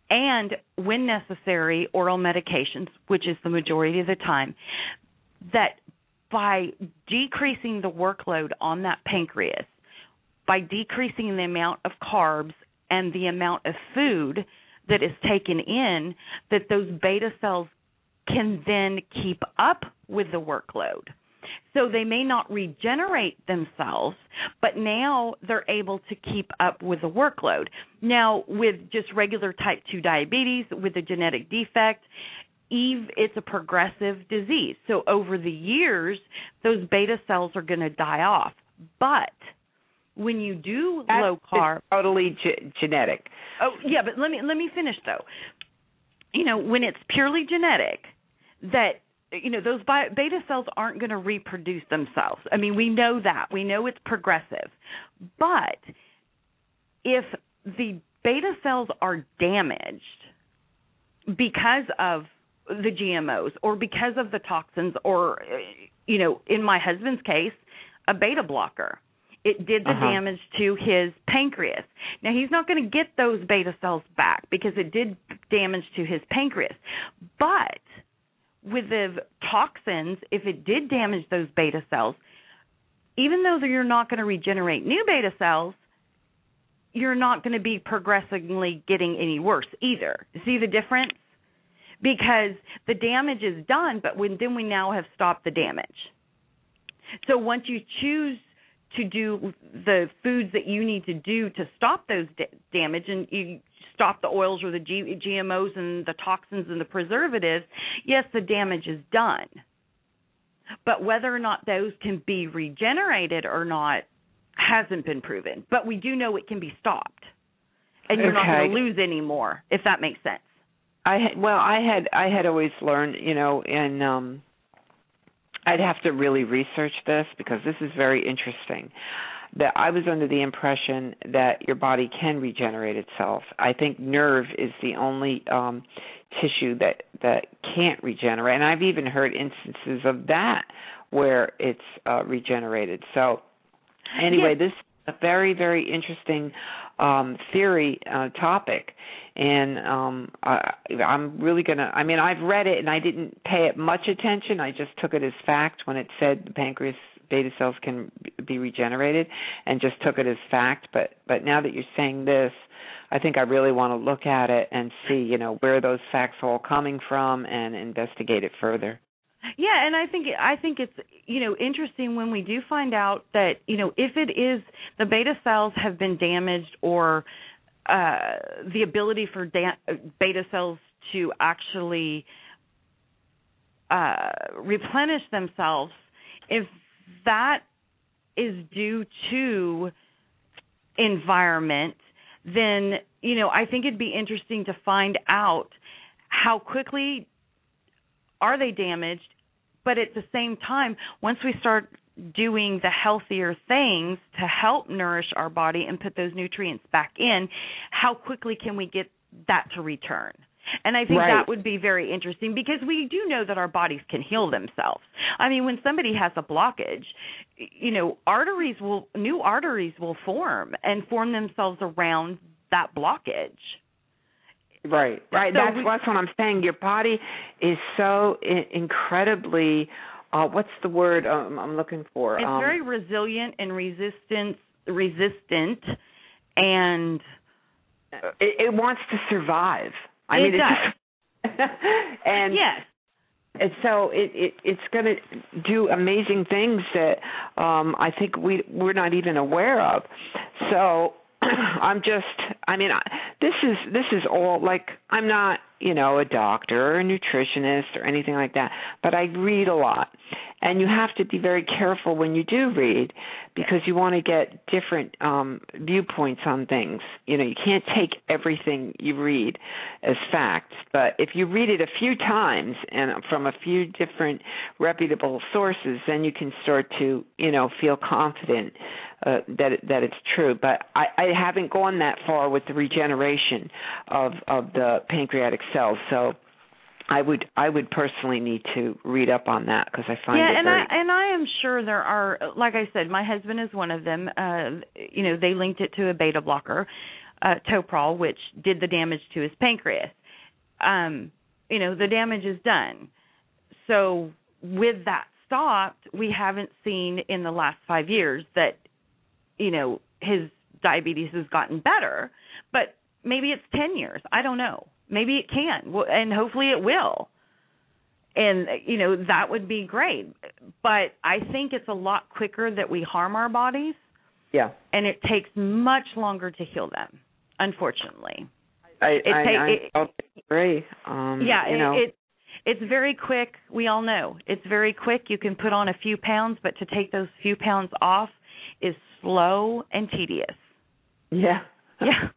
and when necessary, oral medications, which is the majority of the time, that by decreasing the workload on that pancreas, by decreasing the amount of carbs and the amount of food that is taken in, that those beta cells can then keep up with the workload. So they may not regenerate themselves, but now they're able to keep up with the workload. Now, with just regular type 2 diabetes, with a genetic defect, Eve, it's a progressive disease. So over the years, those beta cells are going to die off. But when you do That's low carb, totally ge- genetic. Oh yeah, but let me let me finish though. You know, when it's purely genetic, that you know those bi- beta cells aren't going to reproduce themselves. I mean, we know that. We know it's progressive. But if the beta cells are damaged because of the GMOs or because of the toxins or you know, in my husband's case, a beta blocker. It did the Uh-huh. damage to his pancreas. Now he's not going to get those beta cells back because it did damage to his pancreas. But with the toxins, if it did damage those beta cells, even though you're not going to regenerate new beta cells, you're not going to be progressively getting any worse either. See the difference? Because the damage is done, but when then we now have stopped the damage. So once you choose to do the foods that you need to do to stop those da- damage and you stop the oils or the G- GMOs and the toxins and the preservatives, yes, the damage is done. But whether or not those can be regenerated or not hasn't been proven. But we do know it can be stopped. And you're not going to lose any more, if that makes sense. I had well, I had I had always learned, you know, and um I'd have to really research this because this is very interesting. That I was under the impression that your body can regenerate itself. I think nerve is the only um tissue that that can't regenerate, and I've even heard instances of that where it's uh regenerated. So anyway, Yes. this is a very very interesting um theory uh topic and um I I'm really to I mean I've read it and I didn't pay it much attention. I just took it as fact when it said the pancreas beta cells can be regenerated and just took it as fact, but but now that you're saying this, I think I really want to look at it and see, you know, where those facts are all coming from and investigate it further. Yeah, and I think I think it's you know interesting when we do find out that you know if it is the beta cells have been damaged or uh, the ability for da- beta cells to actually uh, replenish themselves, if that is due to environment, then you know I think it'd be interesting to find out how quickly are they damaged but at the same time once we start doing the healthier things to help nourish our body and put those nutrients back in how quickly can we get that to return and I think Right. that would be very interesting because we do know that our bodies can heal themselves. I mean, when somebody has a blockage, you know, arteries will new arteries will form and form themselves around that blockage. Right, right. So that's we- that's what I'm saying. Your body is so I- incredibly. Uh, what's the word um, I'm looking for? It's um, very resilient and resistant resistant and it, it wants to survive. I It mean, does. it's just, and yes. and so it, it it's going to do amazing things that um I think we we're not even aware of. So I'm just I mean this is this is all like I'm not, you know, a doctor or a nutritionist or anything like that, but I read a lot. And you have to be very careful when you do read because you want to get different um viewpoints on things. You know, you can't take everything you read as facts, but if you read it a few times and from a few different reputable sources, then you can start to, you know, feel confident uh, that it, that it's true. But I, I haven't gone that far with the regeneration of of the pancreatic cells, so I would I would personally need to read up on that because I find yeah, it and very I and I am sure there are like I said, my husband is one of them. Uh you know, they linked it to a beta blocker. uh, Toprol, which did the damage to his pancreas. Um, you know, the damage is done. So with that stopped, we haven't seen in the last five years that, you know, his diabetes has gotten better. But maybe it's ten years. I don't know. Maybe it can, and hopefully it will. And you know that would be great. But I think it's a lot quicker that we harm our bodies. Yeah. And it takes much longer to heal them, unfortunately. I It I, ta- I it- agree. Um, yeah, you it, know, it it's very quick. We all know it's very quick. You can put on a few pounds, but to take those few pounds off is slow and tedious. yeah, Yeah.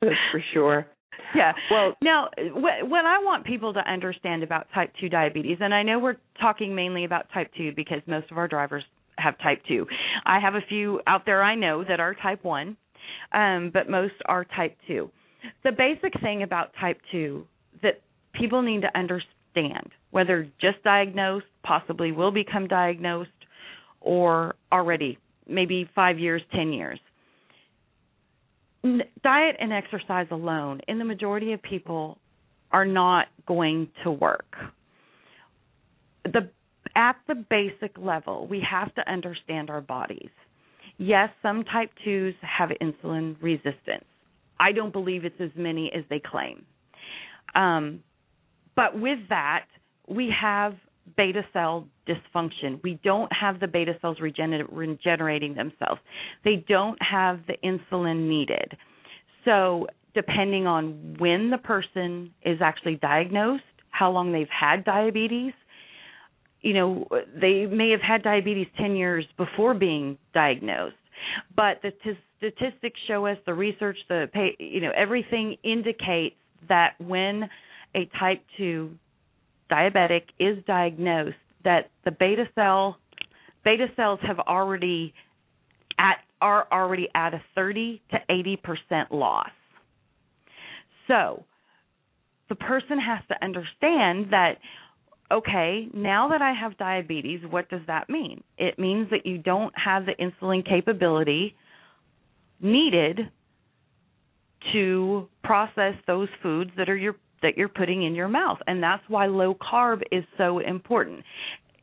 that's for sure. Yeah. Well, Now, what, what I want people to understand about type 2 diabetes, and I know we're talking mainly about type 2 because most of our drivers have type 2. I have a few out there I know that are type 1, um, but most are type 2. The basic thing about type 2 that people need to understand, whether just diagnosed, possibly will become diagnosed, or already, maybe five years, 10 years. Diet and exercise alone in the majority of people are not going to work. The at the basic level we have to understand our bodies. Yes some type 2s have insulin resistance. I don't believe it's as many as they claim. Um, but with that we have beta cell dysfunction. We don't have the beta cells regener- regenerating themselves. They don't have the insulin needed. So, depending on when the person is actually diagnosed, how long they've had diabetes, you know, they may have had diabetes 10 years before being diagnosed. But the t- statistics show us, the research, the pay, you know, everything indicates that when a type 2 diabetic is diagnosed that the beta cell beta cells have already at are already at a 30 to 80% loss. So, the person has to understand that okay, now that I have diabetes, what does that mean? It means that you don't have the insulin capability needed to process those foods that are your that you're putting in your mouth. And that's why low carb is so important.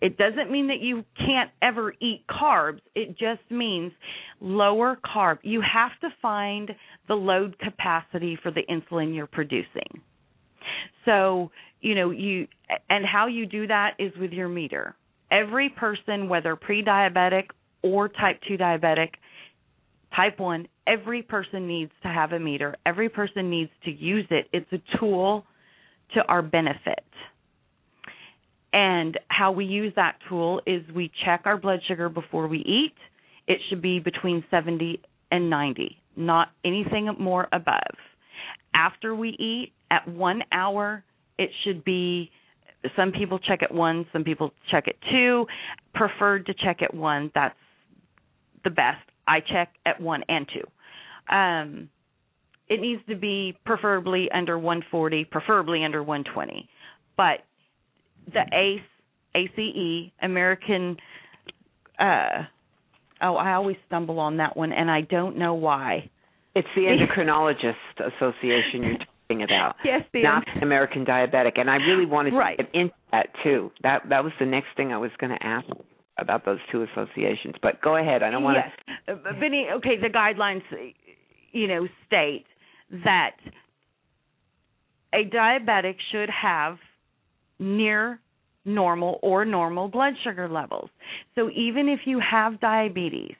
It doesn't mean that you can't ever eat carbs. It just means lower carb. You have to find the load capacity for the insulin you're producing. So, you know, you and how you do that is with your meter. Every person whether pre-diabetic or type 2 diabetic, type 1, every person needs to have a meter. Every person needs to use it. It's a tool to our benefit. And how we use that tool is we check our blood sugar before we eat. It should be between 70 and 90, not anything more above. After we eat, at one hour, it should be some people check at one, some people check at two. Preferred to check at one. That's the best. I check at one and two. Um, it needs to be preferably under 140, preferably under 120. But the ACE, ACE, American, uh, oh, I always stumble on that one, and I don't know why. It's the Endocrinologist Association you're talking about. Yes, the not the American Diabetic, and I really wanted Right. to get into that too. That that was the next thing I was going to ask about those two associations. But go ahead. I don't want yes. Uh, Vinny, okay, the guidelines, you know, state that a diabetic should have near normal or normal blood sugar levels. So even if you have diabetes,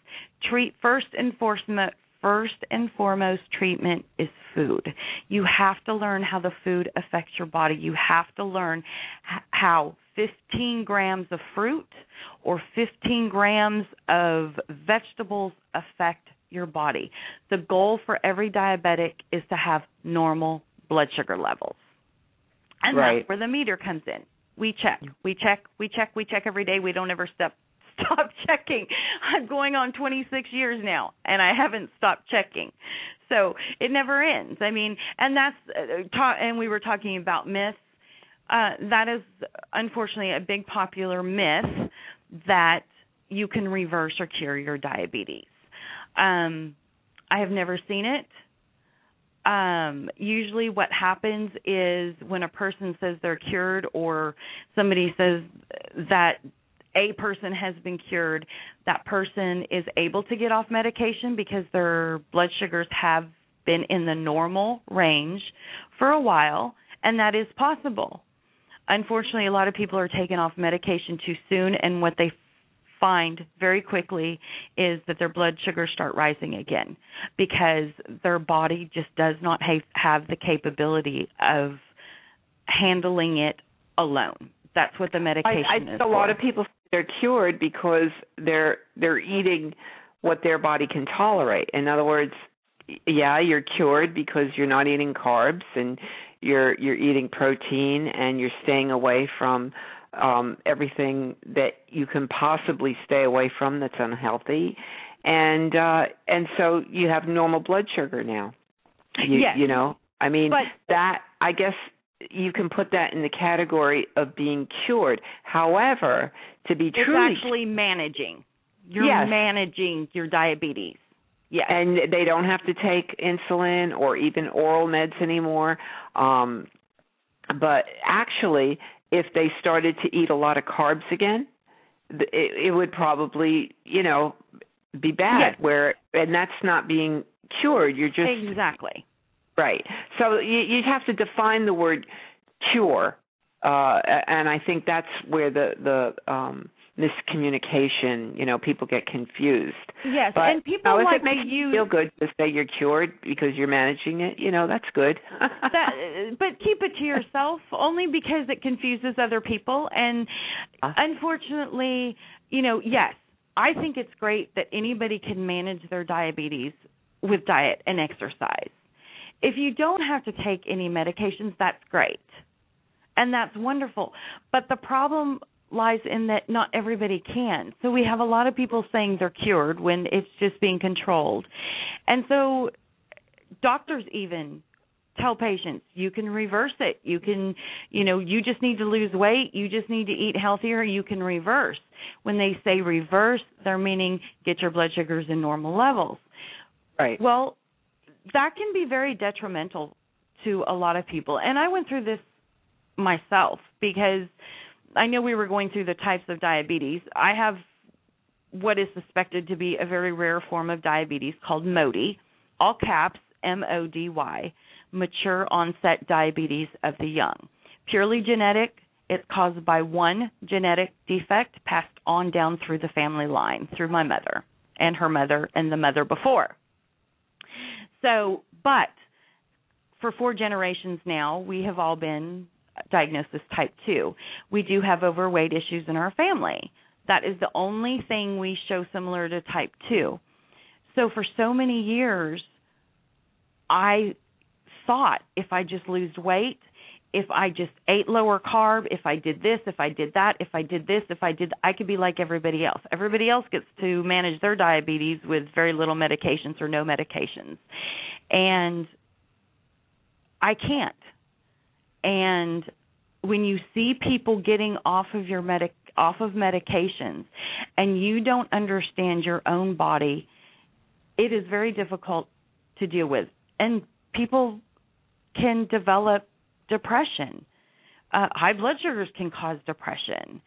treat first and foremost first and foremost treatment is food. You have to learn how the food affects your body. You have to learn how 15 grams of fruit or 15 grams of vegetables affect your body. The goal for every diabetic is to have normal blood sugar levels. And Right. that's where the meter comes in. We check, we check, we check, we check every day. We don't ever stop stop checking. I'm going on 26 years now and I haven't stopped checking. So it never ends. I mean, and that's uh, ta- and we were talking about myths. Uh, that is unfortunately a big popular myth that you can reverse or cure your diabetes. Um, I have never seen it. um usually what happens is when a person says they're cured or somebody says that a person has been cured that person is able to get off medication because their blood sugars have been in the normal range for a while and that is possible unfortunately a lot of people are taken off medication too soon and what they find very quickly is that their blood sugars start rising again because their body just does not have, have the capability of handling it alone. That's what the medication I, I is. think for. a lot of people they're cured because they're they're eating what their body can tolerate. In other words, yeah, you're cured because you're not eating carbs and you're you're eating protein and you're staying away from um everything that you can possibly stay away from that's unhealthy and uh and so you have normal blood sugar now you Yes. you know i mean But- that i guess you can put that in the category of being cured however to be it's truly actually managing. You're Yes. managing your diabetes. Yes. and they don't have to take insulin or even oral meds anymore um but actually if they started to eat a lot of carbs again th- it, it would probably you know be bad Yes. where and that's not being cured you're just exactly. right so you you have to define the word cure uh and i think that's where the the um miscommunication you know people get confused. Yes, but and people now, if like it makes you feel good to say you're cured because you're managing it, you know that's good. that but keep it to yourself only because it confuses other people. And Uh. unfortunately you know yes i think it's great that anybody can manage their diabetes with diet and exercise. If you don't have to take any medications that's great. And that's wonderful. But the problem lies in that not everybody can. So we have a lot of people saying they're cured when it's just being controlled. And so doctors even tell patients you can reverse it. You can you know you just need to lose weight. You just need to eat healthier. You can reverse. When they say reverse they're meaning get your blood sugars in normal levels. Right. well that can be very detrimental to a lot of people. And i went through this myself because i know we were going through the types of diabetes i have what is suspected to be a very rare form of diabetes called MODY, all caps M O D Y, mature onset diabetes of the young. Purely genetic, it's caused by one genetic defect passed on down through the family line through my mother and her mother and the mother before. So, but for four generations now, we have all been diagnosed as type 2. We do have overweight issues in our family. That is the only thing we show similar to type 2. So for so many years, I thought if I just lose weight, if I just ate lower carb, if I did this, if I did that, if I did this, if I did, I could be like everybody else. Everybody else gets to manage their diabetes with very little medications or no medications. And I can't. And when you see people getting off of your medic off of medications and you don't understand your own body, it is very difficult to deal with. And people can develop depression. Uh, high blood sugars can cause depression.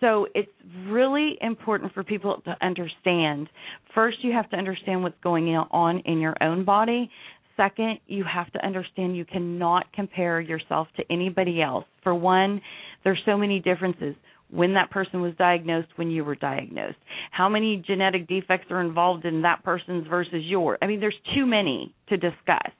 So it's really important for people to understand. First, you have to understand what's going on in your own body. Second, you have to understand you cannot compare yourself to anybody else. For one, there's so many differences when that person was diagnosed, when you were diagnosed. How many genetic defects are involved in that person's versus yours? I mean, there's too many to discuss.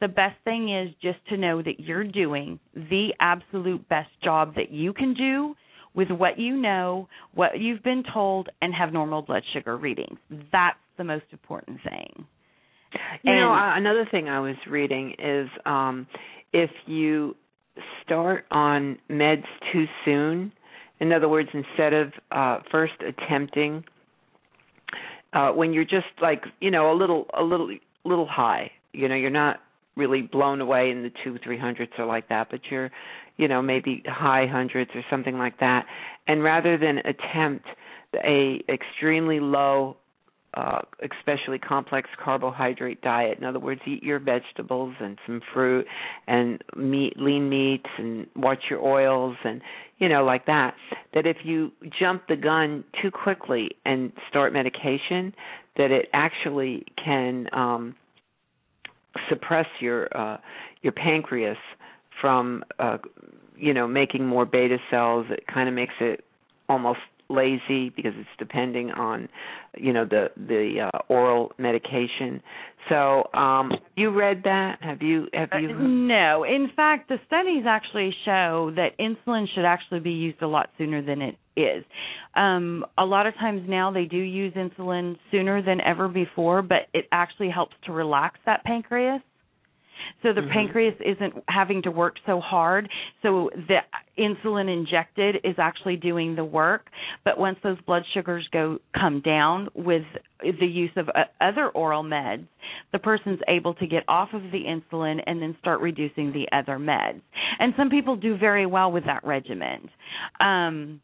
The best thing is just to know that you're doing the absolute best job that you can do with what you know, what you've been told, and have normal blood sugar readings. That's the most important thing. You know, And- uh, another thing I was reading is um if you start on meds too soon, in other words, instead of uh first attempting uh when you're just like, you know, a little a little little high, you know, you're not really blown away in the two, three hundreds or like that, but you're, you know, maybe high hundreds or something like that. And rather than attempt a extremely low uh, especially complex carbohydrate diet. In other words, eat your vegetables and some fruit and meat, lean meats, and watch your oils and you know like that. That if you jump the gun too quickly and start medication, that it actually can um, suppress your uh, your pancreas from uh, you know making more beta cells. It kind of makes it almost lazy because it's depending on you know the the uh, oral medication. So um you read that? Have you have you uh, no. In fact the studies actually show that insulin should actually be used a lot sooner than it is. Um a lot of times now they do use insulin sooner than ever before but it actually helps to relax that pancreas so the mm-hmm. pancreas isn't having to work so hard. So the insulin injected is actually doing the work. But once those blood sugars go come down with the use of uh, other oral meds, the person's able to get off of the insulin and then start reducing the other meds. And some people do very well with that regimen. Um,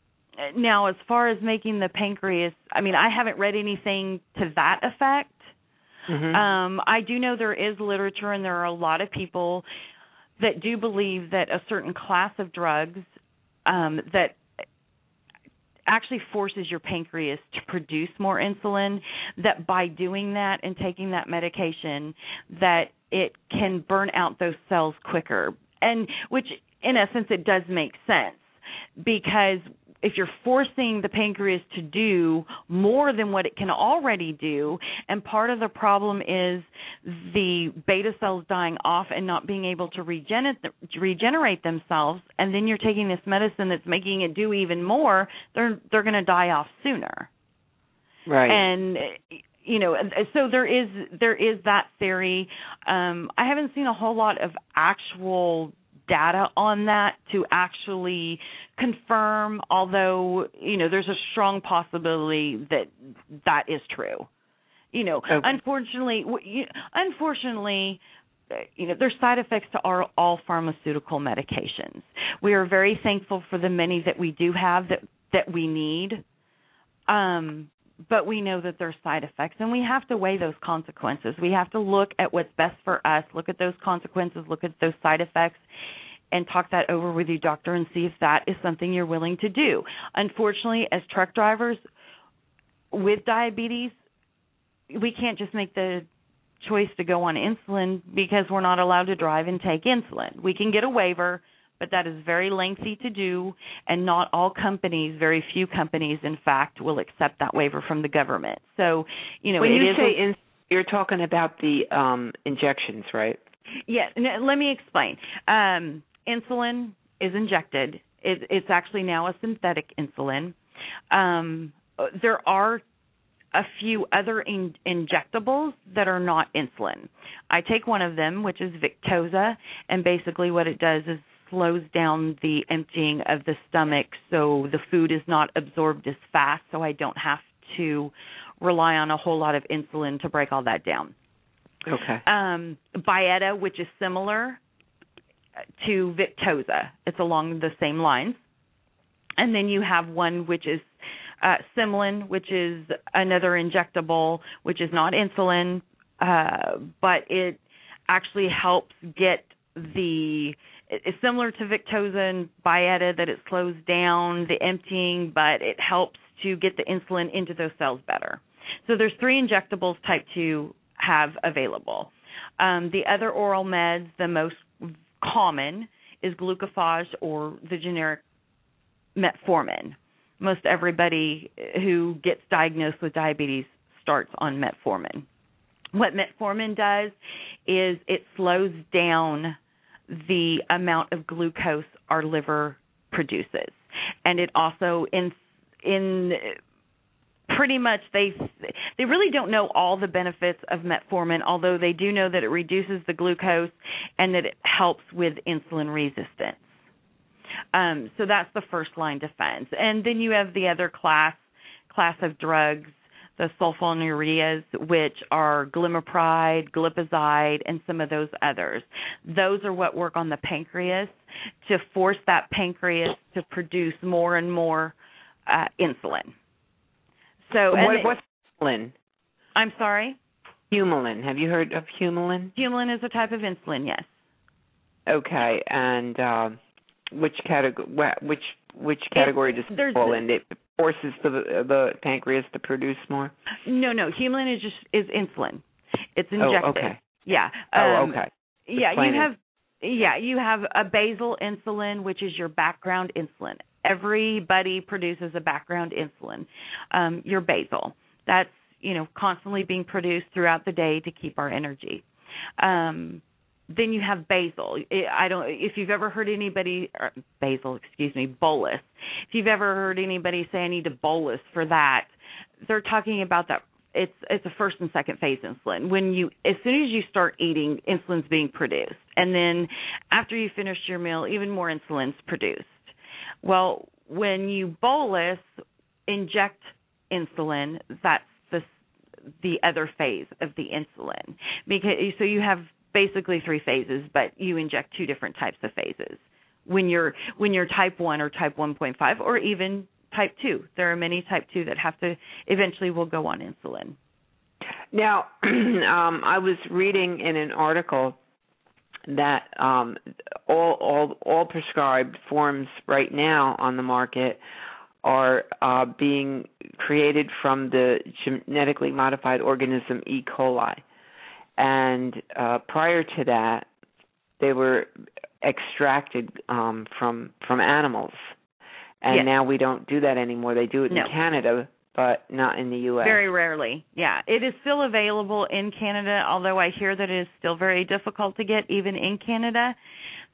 now, as far as making the pancreas, I mean, I haven't read anything to that effect Mm-hmm. Um, I do know there is literature, and there are a lot of people that do believe that a certain class of drugs um, that actually forces your pancreas to produce more insulin that by doing that and taking that medication that it can burn out those cells quicker and which in essence it does make sense because if you're forcing the pancreas to do more than what it can already do and part of the problem is the beta cells dying off and not being able to regenerate regenerate themselves and then you're taking this medicine that's making it do even more they're they're going to die off sooner. Right. And you know so there is there is that theory. Um i haven't seen a whole lot of actual data on that to actually confirm although you know there's a strong possibility that that is true. You know okay. unfortunately unfortunately you know there's side effects to our, all pharmaceutical medications. We are very thankful for the many that we do have that that we need. Um but we know that there's side effects and we have to weigh those consequences we have to look at what's best for us look at those consequences look at those side effects and talk that over with your doctor and see if that is something you're willing to do. Unfortunately, as truck drivers with diabetes, we can't just make the choice to go on insulin because we're not allowed to drive and take insulin. We can get a waiver, but that is very lengthy to do, and not all companies, very few companies, in fact, will accept that waiver from the government. So, you know, when you say in, you're talking about the um, injections, right? Yeah, let me explain. Um, insulin is injected. It, it's actually now a synthetic insulin. Um, there are a few other in- injectables that are not insulin. I take one of them, which is Victoza, and basically what it does is slows down the emptying of the stomach so the food is not absorbed as fast, so I don't have to rely on a whole lot of insulin to break all that down. Okay. Um, Byetta, which is similar, to Victoza. It's along the same lines. And then you have one which is uh, Symlin, which is another injectable, which is not insulin, uh, but it actually helps get the it's similar to Victoza and Byetta that it slows down the emptying, but it helps to get the insulin into those cells better. So there's three injectables type 2 have available. Um, the other oral meds, the most common is glucophage or the generic metformin. Most everybody who gets diagnosed with diabetes starts on metformin. What metformin does is it slows down the amount of glucose our liver produces. And it also in in pretty much they they really don't know all the benefits of metformin although they do know that it reduces the glucose and that it helps with insulin resistance um, so that's the first line defense and then you have the other class class of drugs the sulfonylureas which are glimepiride glipizide and some of those others those are what work on the pancreas to force that pancreas to produce more and more uh, insulin so what, what's insulin? I'm sorry. Humulin. Have you heard of Humulin? Humulin is a type of insulin. Yes. Okay, and uh, which category? Which which category does it fall in? It forces the the pancreas to produce more. No, no. Humulin is just is insulin. It's injected. Oh, okay. Yeah. Oh, Um, okay. Yeah, you have yeah, you have a basal insulin, which is your background insulin. Everybody produces a background insulin. Um, your basal. That's, you know, constantly being produced throughout the day to keep our energy. Um then you have basal. I don't if you've ever heard anybody uh, or basal, excuse me, bolus. If you've ever heard anybody say I need to bolus for that, they're talking about that it's it's a first and second phase insulin. When you as soon as you start eating, insulin's being produced. And then after you finish your meal, even more insulin's produced. Well, when you bolus, inject insulin, that's the the other phase of the insulin. Because so you have basically three phases, but you inject two different types of phases. When you're when you're type 1 or type 1.5 or even type 2. There are many type 2 that have to eventually will go on insulin. Now, um, I was reading in an article that um, all all all prescribed forms right now on the market are uh, being created from the genetically modified organism E. coli, and uh, prior to that, they were extracted um, from from animals, and Yes. now we don't do that anymore. They do it No. in Canada, but not in the U.S. Very rarely. Yeah, it is still available in Canada, although I hear that it is still very difficult to get even in Canada.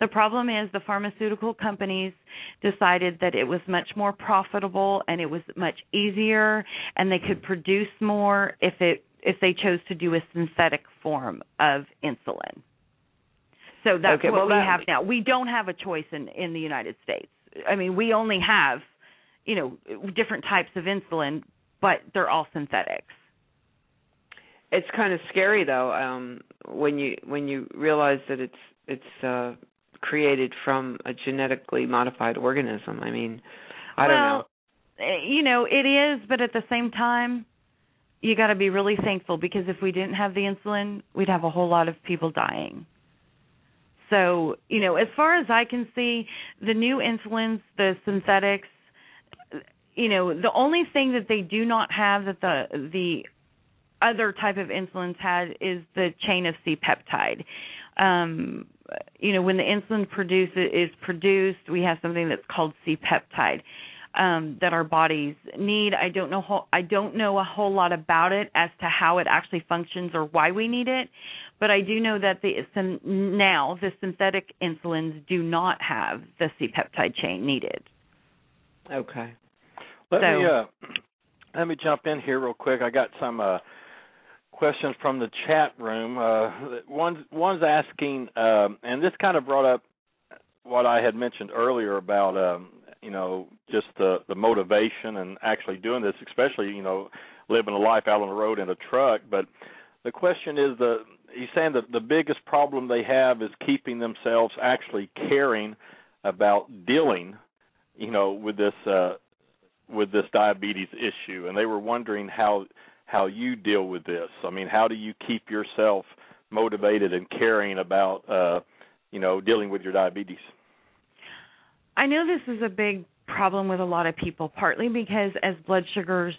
The problem is the pharmaceutical companies decided that it was much more profitable and it was much easier and they could produce more if it if they chose to do a synthetic form of insulin. So that's Okay, what well, we that- have now. We don't have a choice in in the United States. I mean, we only have, you know, different types of insulin, but they're all synthetics. It's kind of scary though um when you when you realize that it's it's uh created from a genetically modified organism. I mean, I don't know. eh, you know, it is, but at the same time, you got to be really thankful because if we didn't have the insulin, we'd have a whole lot of people dying. So, you know, as far as I can see, the new insulins, the synthetics, you know, the only thing that they do not have that the the other type of insulins had is the chain of C peptide. Um, you know, when the insulin produce is produced, we have something that's called C peptide um, that our bodies need. I don't know. Whole, I don't know a whole lot about it as to how it actually functions or why we need it, but I do know that the syn- now the synthetic insulins do not have the C peptide chain needed. Okay. Let So- me uh, let me jump in here real quick. I got some uh, questions from the chat room. Uh, one's one's asking, um, and this kind of brought up what I had mentioned earlier about um, you know just the the motivation and actually doing this, especially you know living a life out on the road in a truck. But the question is the he's saying that the biggest problem they have is keeping themselves actually caring about dealing, you know, with this uh, with this diabetes issue, and they were wondering how how you deal with this. I mean, how do you keep yourself motivated and caring about uh, you know dealing with your diabetes? I know this is a big problem with a lot of people, partly because as blood sugars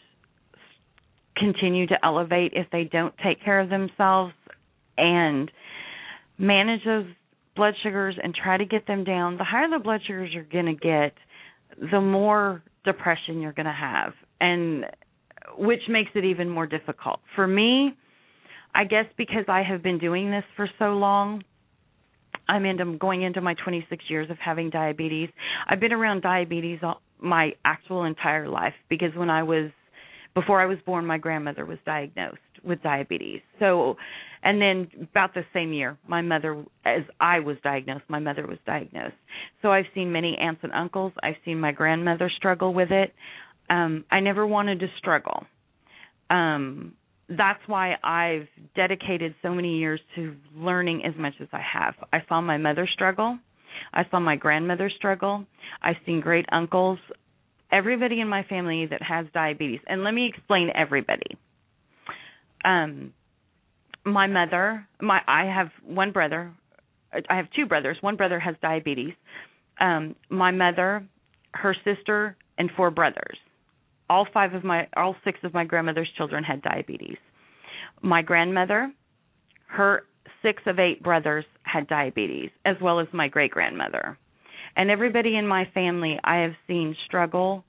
continue to elevate if they don't take care of themselves and manage those blood sugars and try to get them down, the higher the blood sugars you're going to get, the more depression you're going to have, and which makes it even more difficult. For me, I guess because I have been doing this for so long, I'm into going into my 26 years of having diabetes. I've been around diabetes all, my actual entire life because when I was before I was born, my grandmother was diagnosed with diabetes. So, and then about the same year, my mother, as I was diagnosed, my mother was diagnosed. So I've seen many aunts and uncles. I've seen my grandmother struggle with it. Um, I never wanted to struggle. Um, that's why I've dedicated so many years to learning as much as I have. I saw my mother struggle. I saw my grandmother struggle. I've seen great uncles, everybody in my family that has diabetes. And let me explain everybody. um my mother, my I have one brother. I have two brothers. One brother has diabetes. Um my mother, her sister, and four brothers. All five of my all six of my grandmother's children had diabetes. My grandmother, her six of eight brothers had diabetes, as well as my great grandmother. And everybody in my family I have seen struggle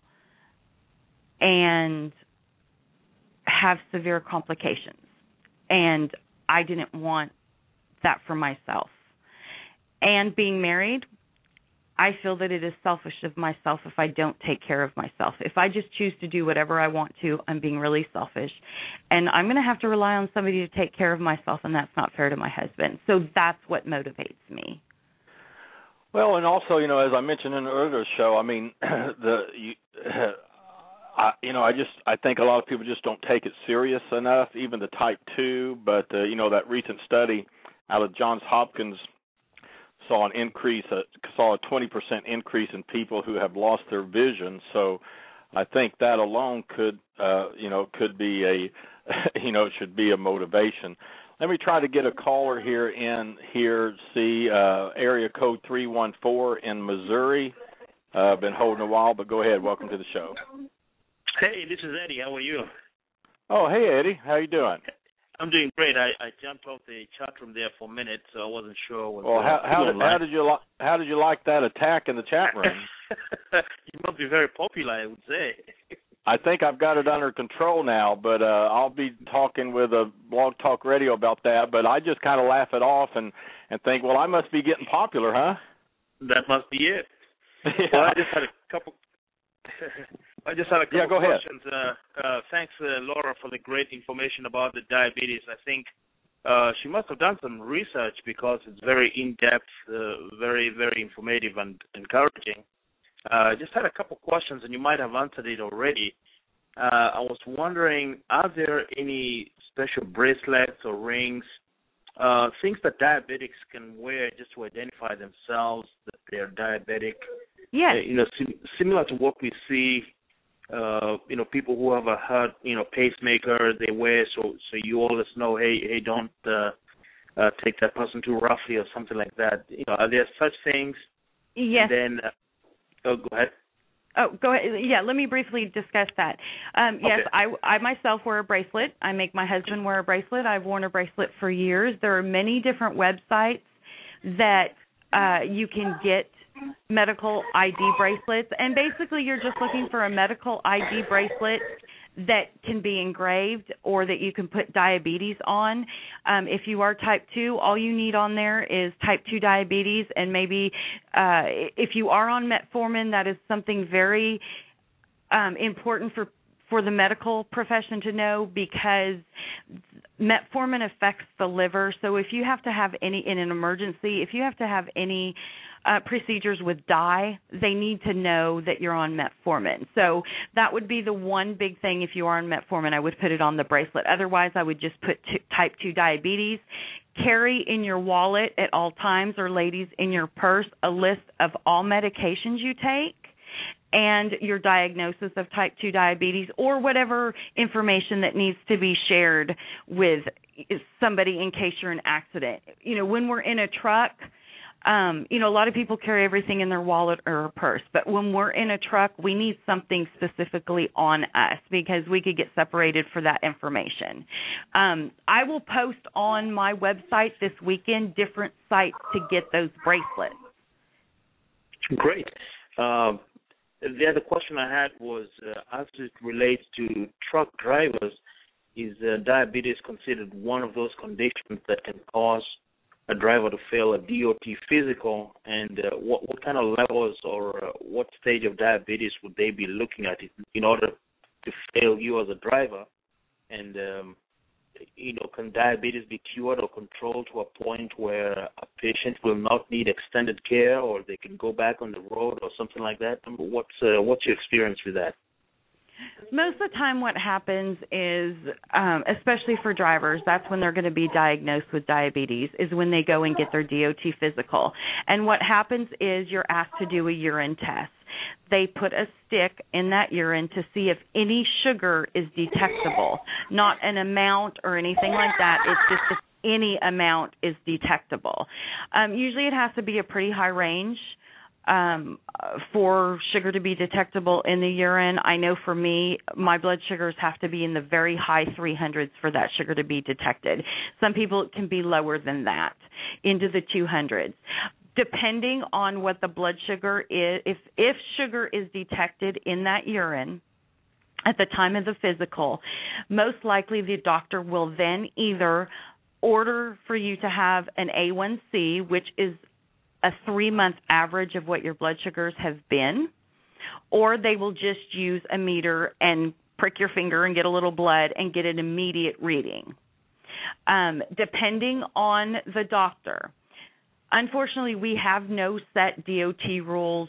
and have severe complications. And I didn't want that for myself. And being married, I feel that it is selfish of myself if I don't take care of myself. If I just choose to do whatever I want to, I'm being really selfish. And I'm going to have to rely on somebody to take care of myself, and that's not fair to my husband. So that's what motivates me. Well, and also, you know, as I mentioned in the earlier show, I mean, the you, I, you know, I just I think a lot of people just don't take it serious enough, even the type two. But uh, you know, that recent study out of Johns Hopkins saw an increase, uh, saw a 20% increase in people who have lost their vision. So I think that alone could, uh, you know, could be a, you know, should be a motivation. Let me try to get a caller here in here. See, uh, area code 314 in Missouri. Uh, been holding a while, but go ahead. Welcome to the show. Hey, this is Eddie. How are you? Oh, hey Eddie. How you doing? I'm doing great. I, I jumped off the chat room there for a minute, so I wasn't sure. What well, how how did, how did you like how did you like that attack in the chat room? you must be very popular, I would say. I think I've got it under control now, but uh I'll be talking with a blog talk radio about that. But I just kind of laugh it off and and think, well, I must be getting popular, huh? That must be it. yeah. Well, I just had a couple. I just had a couple yeah, go questions. Uh, uh, thanks, uh, Laura, for the great information about the diabetes. I think uh, she must have done some research because it's very in depth, uh, very very informative and encouraging. Uh, just had a couple questions, and you might have answered it already. Uh, I was wondering, are there any special bracelets or rings, uh, things that diabetics can wear just to identify themselves that they're diabetic? Yes. Uh, you know, sim- similar to what we see uh you know people who have a heart you know pacemaker they wear so so you always know hey hey don't uh, uh take that person too roughly or something like that you know are there such things Yes. and then uh, oh go ahead Oh, go ahead. Yeah, let me briefly discuss that. Um, yes, Okay. I, I myself wear a bracelet. I make my husband wear a bracelet. I've worn a bracelet for years. There are many different websites that uh, you can get medical ID bracelets, and basically you're just looking for a medical ID bracelet that can be engraved or that you can put diabetes on. Um, if you are type 2, all you need on there is type 2 diabetes and maybe uh, if you are on metformin, that is something very um, important for for the medical profession to know because metformin affects the liver. So if you have to have any in an emergency, if you have to have any uh, procedures with dye, they need to know that you're on metformin. So that would be the one big thing. If you are on metformin, I would put it on the bracelet. Otherwise, I would just put t- type 2 diabetes. Carry in your wallet at all times, or ladies, in your purse, a list of all medications you take and your diagnosis of type 2 diabetes or whatever information that needs to be shared with somebody in case you're in an accident. You know, when we're in a truck, um, you know, a lot of people carry everything in their wallet or purse, but when we're in a truck, we need something specifically on us because we could get separated for that information. Um, I will post on my website this weekend different sites to get those bracelets. Great. Um, the other question I had was uh, as it relates to truck drivers, is uh, diabetes considered one of those conditions that can cause a driver to fail a DOT physical? And uh, what what kind of levels or uh, what stage of diabetes would they be looking at in order to fail you as a driver? And um, you know, can diabetes be cured or controlled to a point where a patient will not need extended care, or they can go back on the road, or something like that? What's uh, what's your experience with that? Most of the time, what happens is, um, especially for drivers, that's when they're going to be diagnosed with diabetes, is when they go and get their DOT physical. And what happens is you're asked to do a urine test. they put a stick in that urine to see if any sugar is detectable, not an amount or anything like that. It's just if any amount is detectable. Um, usually, it has to be a pretty high range um, for sugar to be detectable in the urine. I know for me, my blood sugars have to be in the very high 300s for that sugar to be detected. Some people can be lower than that, into the 200s. Depending on what the blood sugar is, if if sugar is detected in that urine, at the time of the physical, most likely the doctor will then either order for you to have an A1C, which is a three month average of what your blood sugars have been, or they will just use a meter and prick your finger and get a little blood and get an immediate reading. Um, depending on the doctor, unfortunately, we have no set DOT rules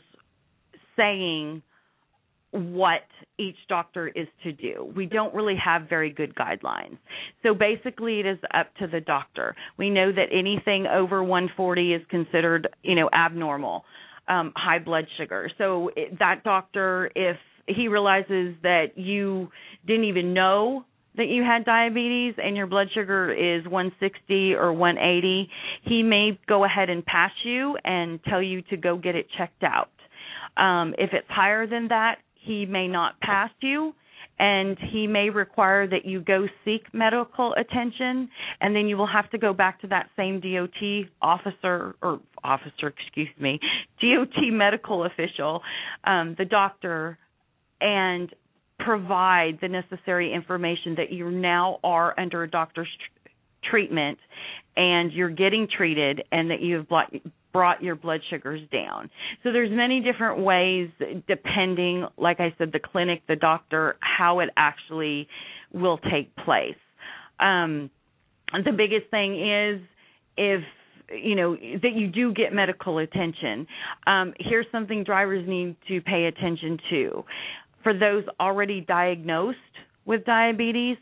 saying what each doctor is to do. We don't really have very good guidelines. So basically it is up to the doctor. We know that anything over 140 is considered, you know, abnormal, um high blood sugar. So it, that doctor if he realizes that you didn't even know that you had diabetes and your blood sugar is 160 or 180, he may go ahead and pass you and tell you to go get it checked out. Um, if it's higher than that, he may not pass you and he may require that you go seek medical attention and then you will have to go back to that same DOT officer or officer excuse me DOT medical official um the doctor and provide the necessary information that you now are under a doctor's tr- treatment and you're getting treated and that you've brought your blood sugars down. So there's many different ways depending like I said the clinic, the doctor, how it actually will take place. Um the biggest thing is if you know that you do get medical attention. Um here's something drivers need to pay attention to. For those already diagnosed with diabetes,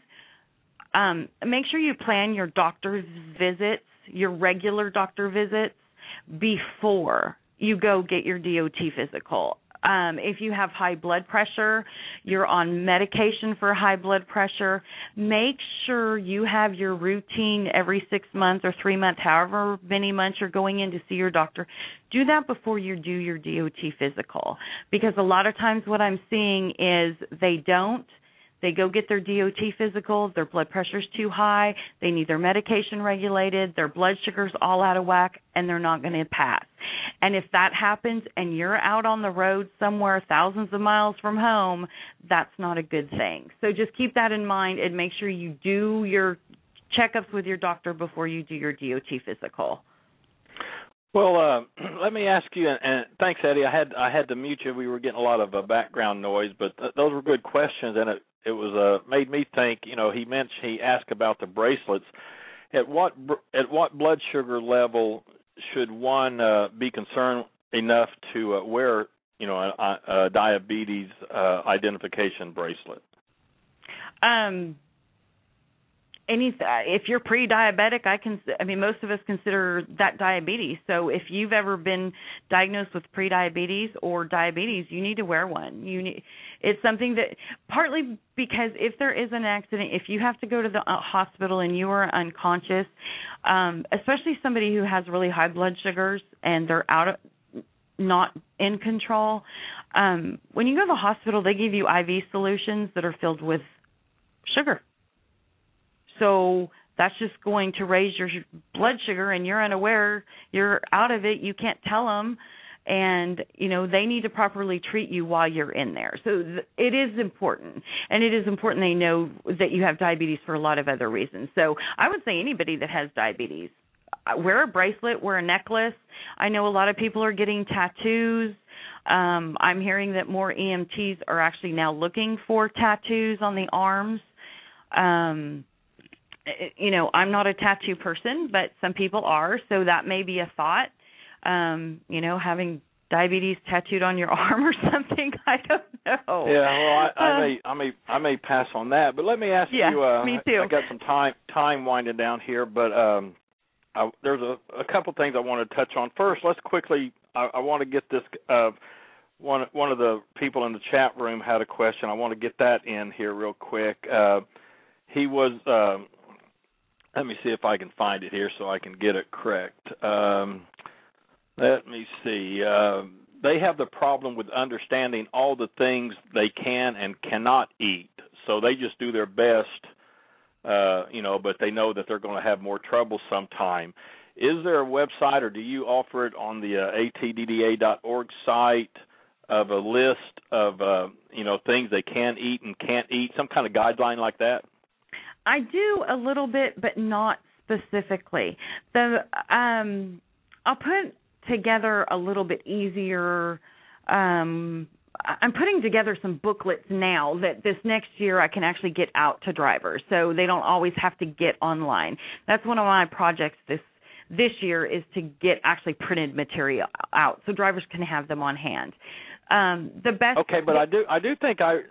um, make sure you plan your doctor's visits, your regular doctor visits, before you go get your DOT physical. Um, if you have high blood pressure, you're on medication for high blood pressure, make sure you have your routine every six months or three months, however many months you're going in to see your doctor. Do that before you do your DOT physical. Because a lot of times what I'm seeing is they don't they go get their DOT physical, their blood pressure's too high, they need their medication regulated, their blood sugar's all out of whack, and they're not going to pass. And if that happens and you're out on the road somewhere thousands of miles from home, that's not a good thing. So just keep that in mind and make sure you do your checkups with your doctor before you do your DOT physical. Well, uh, let me ask you, and, and thanks, Eddie. I had I had to mute you. We were getting a lot of uh, background noise, but th- those were good questions, and it it was uh made me think. You know, he mentioned he asked about the bracelets. At what at what blood sugar level should one uh, be concerned enough to uh, wear you know a, a diabetes uh, identification bracelet? Um, any if you're pre-diabetic i can i mean most of us consider that diabetes so if you've ever been diagnosed with pre-diabetes or diabetes you need to wear one you need it's something that partly because if there is an accident if you have to go to the uh, hospital and you are unconscious um especially somebody who has really high blood sugars and they're out of not in control um when you go to the hospital they give you IV solutions that are filled with sugar. So that's just going to raise your blood sugar and you're unaware, you're out of it, you can't tell them and you know they need to properly treat you while you're in there. So th- it is important and it is important they know that you have diabetes for a lot of other reasons. So i would say anybody that has diabetes uh, wear a bracelet wear a necklace. I know a lot of people are getting tattoos. Um i'm hearing that more emts are actually now looking for tattoos on the arms. Um you know, I'm not a tattoo person, but some people are, so that may be a thought. Um, you know, having diabetes tattooed on your arm or something. I don't know. Yeah, well, I, I may, I may, I may pass on that. But let me ask yeah, you. Uh, me too. I got some time, time winding down here, but um, I, there's a, a couple things I want to touch on. First, let's quickly. I, I want to get this. Uh, one one of the people in the chat room had a question. I want to get that in here real quick. Uh, he was. Uh, let me see if I can find it here so I can get it correct. Um, let me see. Uh, they have the problem with understanding all the things they can and cannot eat, so they just do their best, uh, you know, but they know that they're going to have more trouble sometime. Is there a website, or do you offer it on the uh, attdda.org site of a list of uh, you know things they can eat and can't eat, some kind of guideline like that? I do a little bit, but not specifically. The um, I'll put together a little bit easier. Um, I'm putting together some booklets now that this next year I can actually get out to drivers, so they don't always have to get online. That's one of my projects this this year is to get actually printed material out so drivers can have them on hand. Um, the best. Okay, but I do I do think I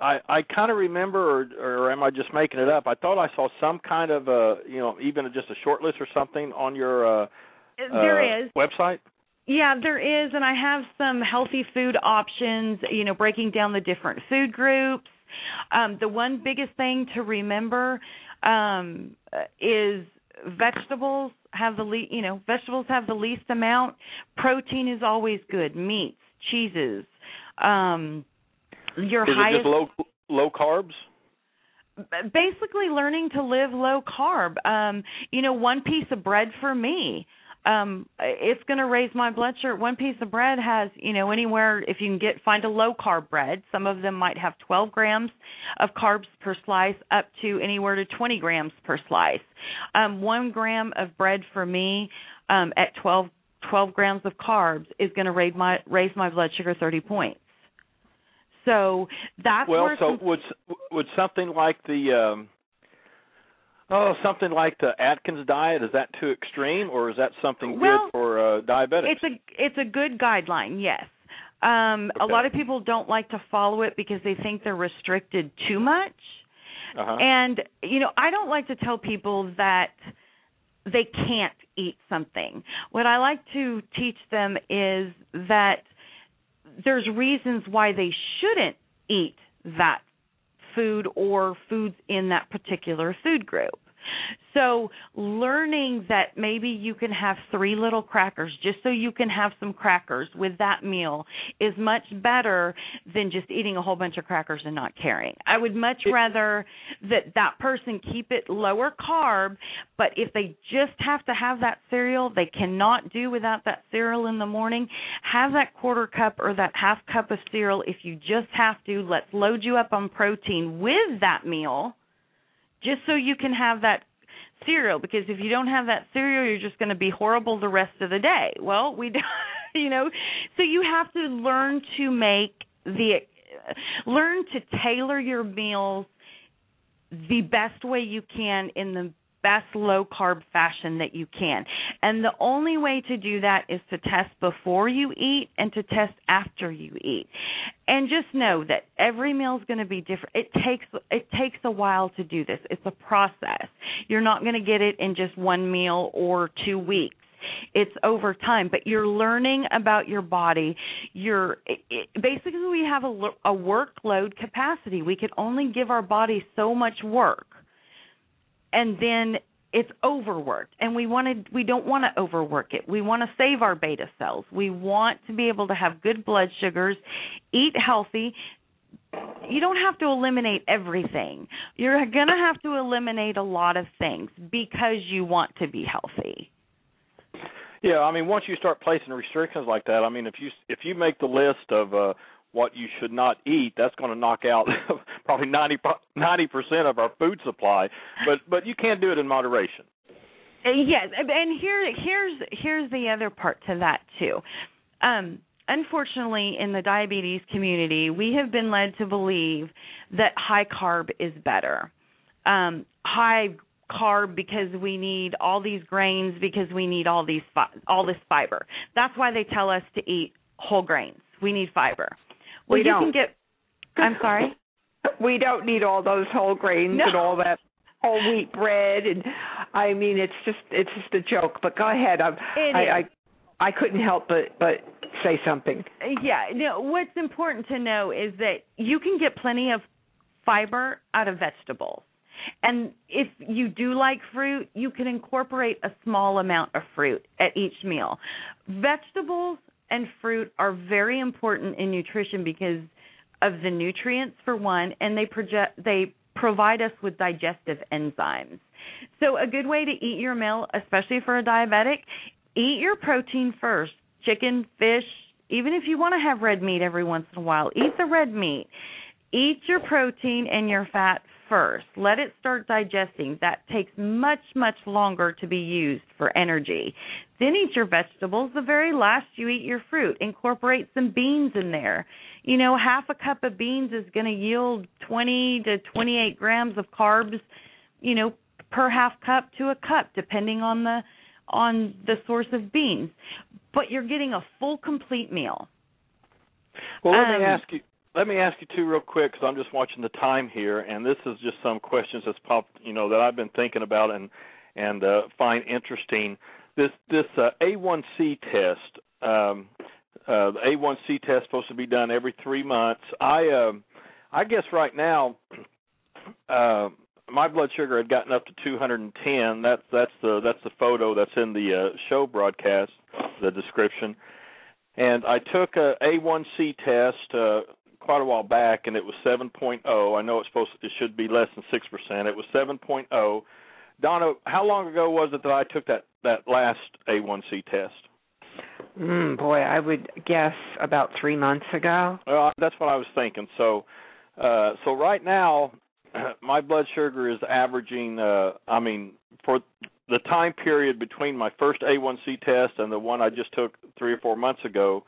I I kind of remember, or, or am I just making it up? I thought I saw some kind of a you know even just a short list or something on your uh, there uh, is website. Yeah, there is, and I have some healthy food options. You know, breaking down the different food groups. Um, the one biggest thing to remember um, is vegetables have the le- you know vegetables have the least amount. Protein is always good. Meats, cheeses. Um, your is highest it low low carbs? basically learning to live low carb um you know one piece of bread for me um it's going to raise my blood sugar one piece of bread has you know anywhere if you can get find a low carb bread some of them might have 12 grams of carbs per slice up to anywhere to 20 grams per slice um 1 gram of bread for me um at 12 12 grams of carbs is going to raise my raise my blood sugar 30 points so that's well. So some, would would something like the um, oh something like the Atkins diet is that too extreme, or is that something Well, good for uh, diabetics? It's a it's a good guideline, yes. Um a lot of people don't like to follow it because they think they're restricted too much. uh-huh. And you know, I don't like to tell people that they can't eat something. What I like to teach them is that there's reasons why they shouldn't eat that food or foods in that particular food group. So, learning that maybe you can have three little crackers just so you can have some crackers with that meal is much better than just eating a whole bunch of crackers and not caring. I would much rather that that person keep it lower carb, but if they just have to have that cereal, they cannot do without that cereal in the morning, have that quarter cup or that half cup of cereal if you just have to. Let's load you up on protein with that meal just so you can have that cereal because if you don't have that cereal you're just going to be horrible the rest of the day. Well we don't you know so you have to learn to make the learn to tailor your meals the best way you can in the best low carb fashion that you can. And the only way to do that is to test before you eat and to test after you eat. And just know that every meal is going to be different. It takes it takes a while to do this. It's a process. You're not going to get it in just one meal or 2 weeks it's over time but you're learning about your body you're it, it, basically we have a, a workload capacity we can only give our body so much work and then it's overworked. And we want to we don't want to overwork it. We want to save our beta cells. We want to be able to have good blood sugars eat healthy. You don't have to eliminate everything. You're going to have to eliminate a lot of things because you want to be healthy. Yeah, I mean, once you start placing restrictions like that, I mean, if you if you make the list of uh, what you should not eat, that's going to knock out probably ninety percent of our food supply. But but you can't do it in moderation. Uh, Yes, and here here's here's the other part to that too. Um, unfortunately, in the diabetes community, we have been led to believe that high carb is better. Um, high carb because we need all these grains because we need all these fi- all this fiber. That's why they tell us to eat whole grains. We need fiber. Well, We you don't. can get. I'm sorry. we don't need all those whole grains No. and all that whole wheat bread and I mean it's just it's just a joke. But go ahead. I'm, It I, is. I I couldn't help but but say something. Yeah, no, what's important to know is that you can get plenty of fiber out of vegetables. And if you do like fruit, you can incorporate a small amount of fruit at each meal. Vegetables and fruit are very important in nutrition because of the nutrients for one and they project they provide us with digestive enzymes. So a good way to eat your meal, especially for a diabetic, eat your protein first. Chicken, fish, even if you want to have red meat every once in a while, eat the red meat. Eat your protein and your fat first. Let it start digesting. That takes much, much longer to be used for energy. Then eat your vegetables. The very last you eat your fruit. Incorporate some beans in there. You know, half a cup of beans is going to yield 20 to 28 grams of carbs, you know, per half cup to a cup depending on the on the source of beans. But you're getting a full complete meal. Well, let Um, me ask you. Let me ask you two real quick because I'm just watching the time here, and this is just some questions that's popped, you know, that I've been thinking about and and uh, find interesting. This this uh, A1C test, um, uh, the A1C test supposed to be done every three months. I um, I guess right now, uh, my blood sugar had gotten up to 210. That's that's the that's the photo that's in the uh, show broadcast, the description. And I took a A1C test uh, quite a while back, and it was 7.0. I know it's supposed it should be less than six percent. It was 7.0. Donna, how long ago was it that I took that that last A1C test? Mm, boy, I would guess about three months ago. Well, that's what I was thinking. So, uh, so right now, my blood sugar is averaging. Uh, I mean, for the time period between my first A1C test and the one I just took three or four months ago,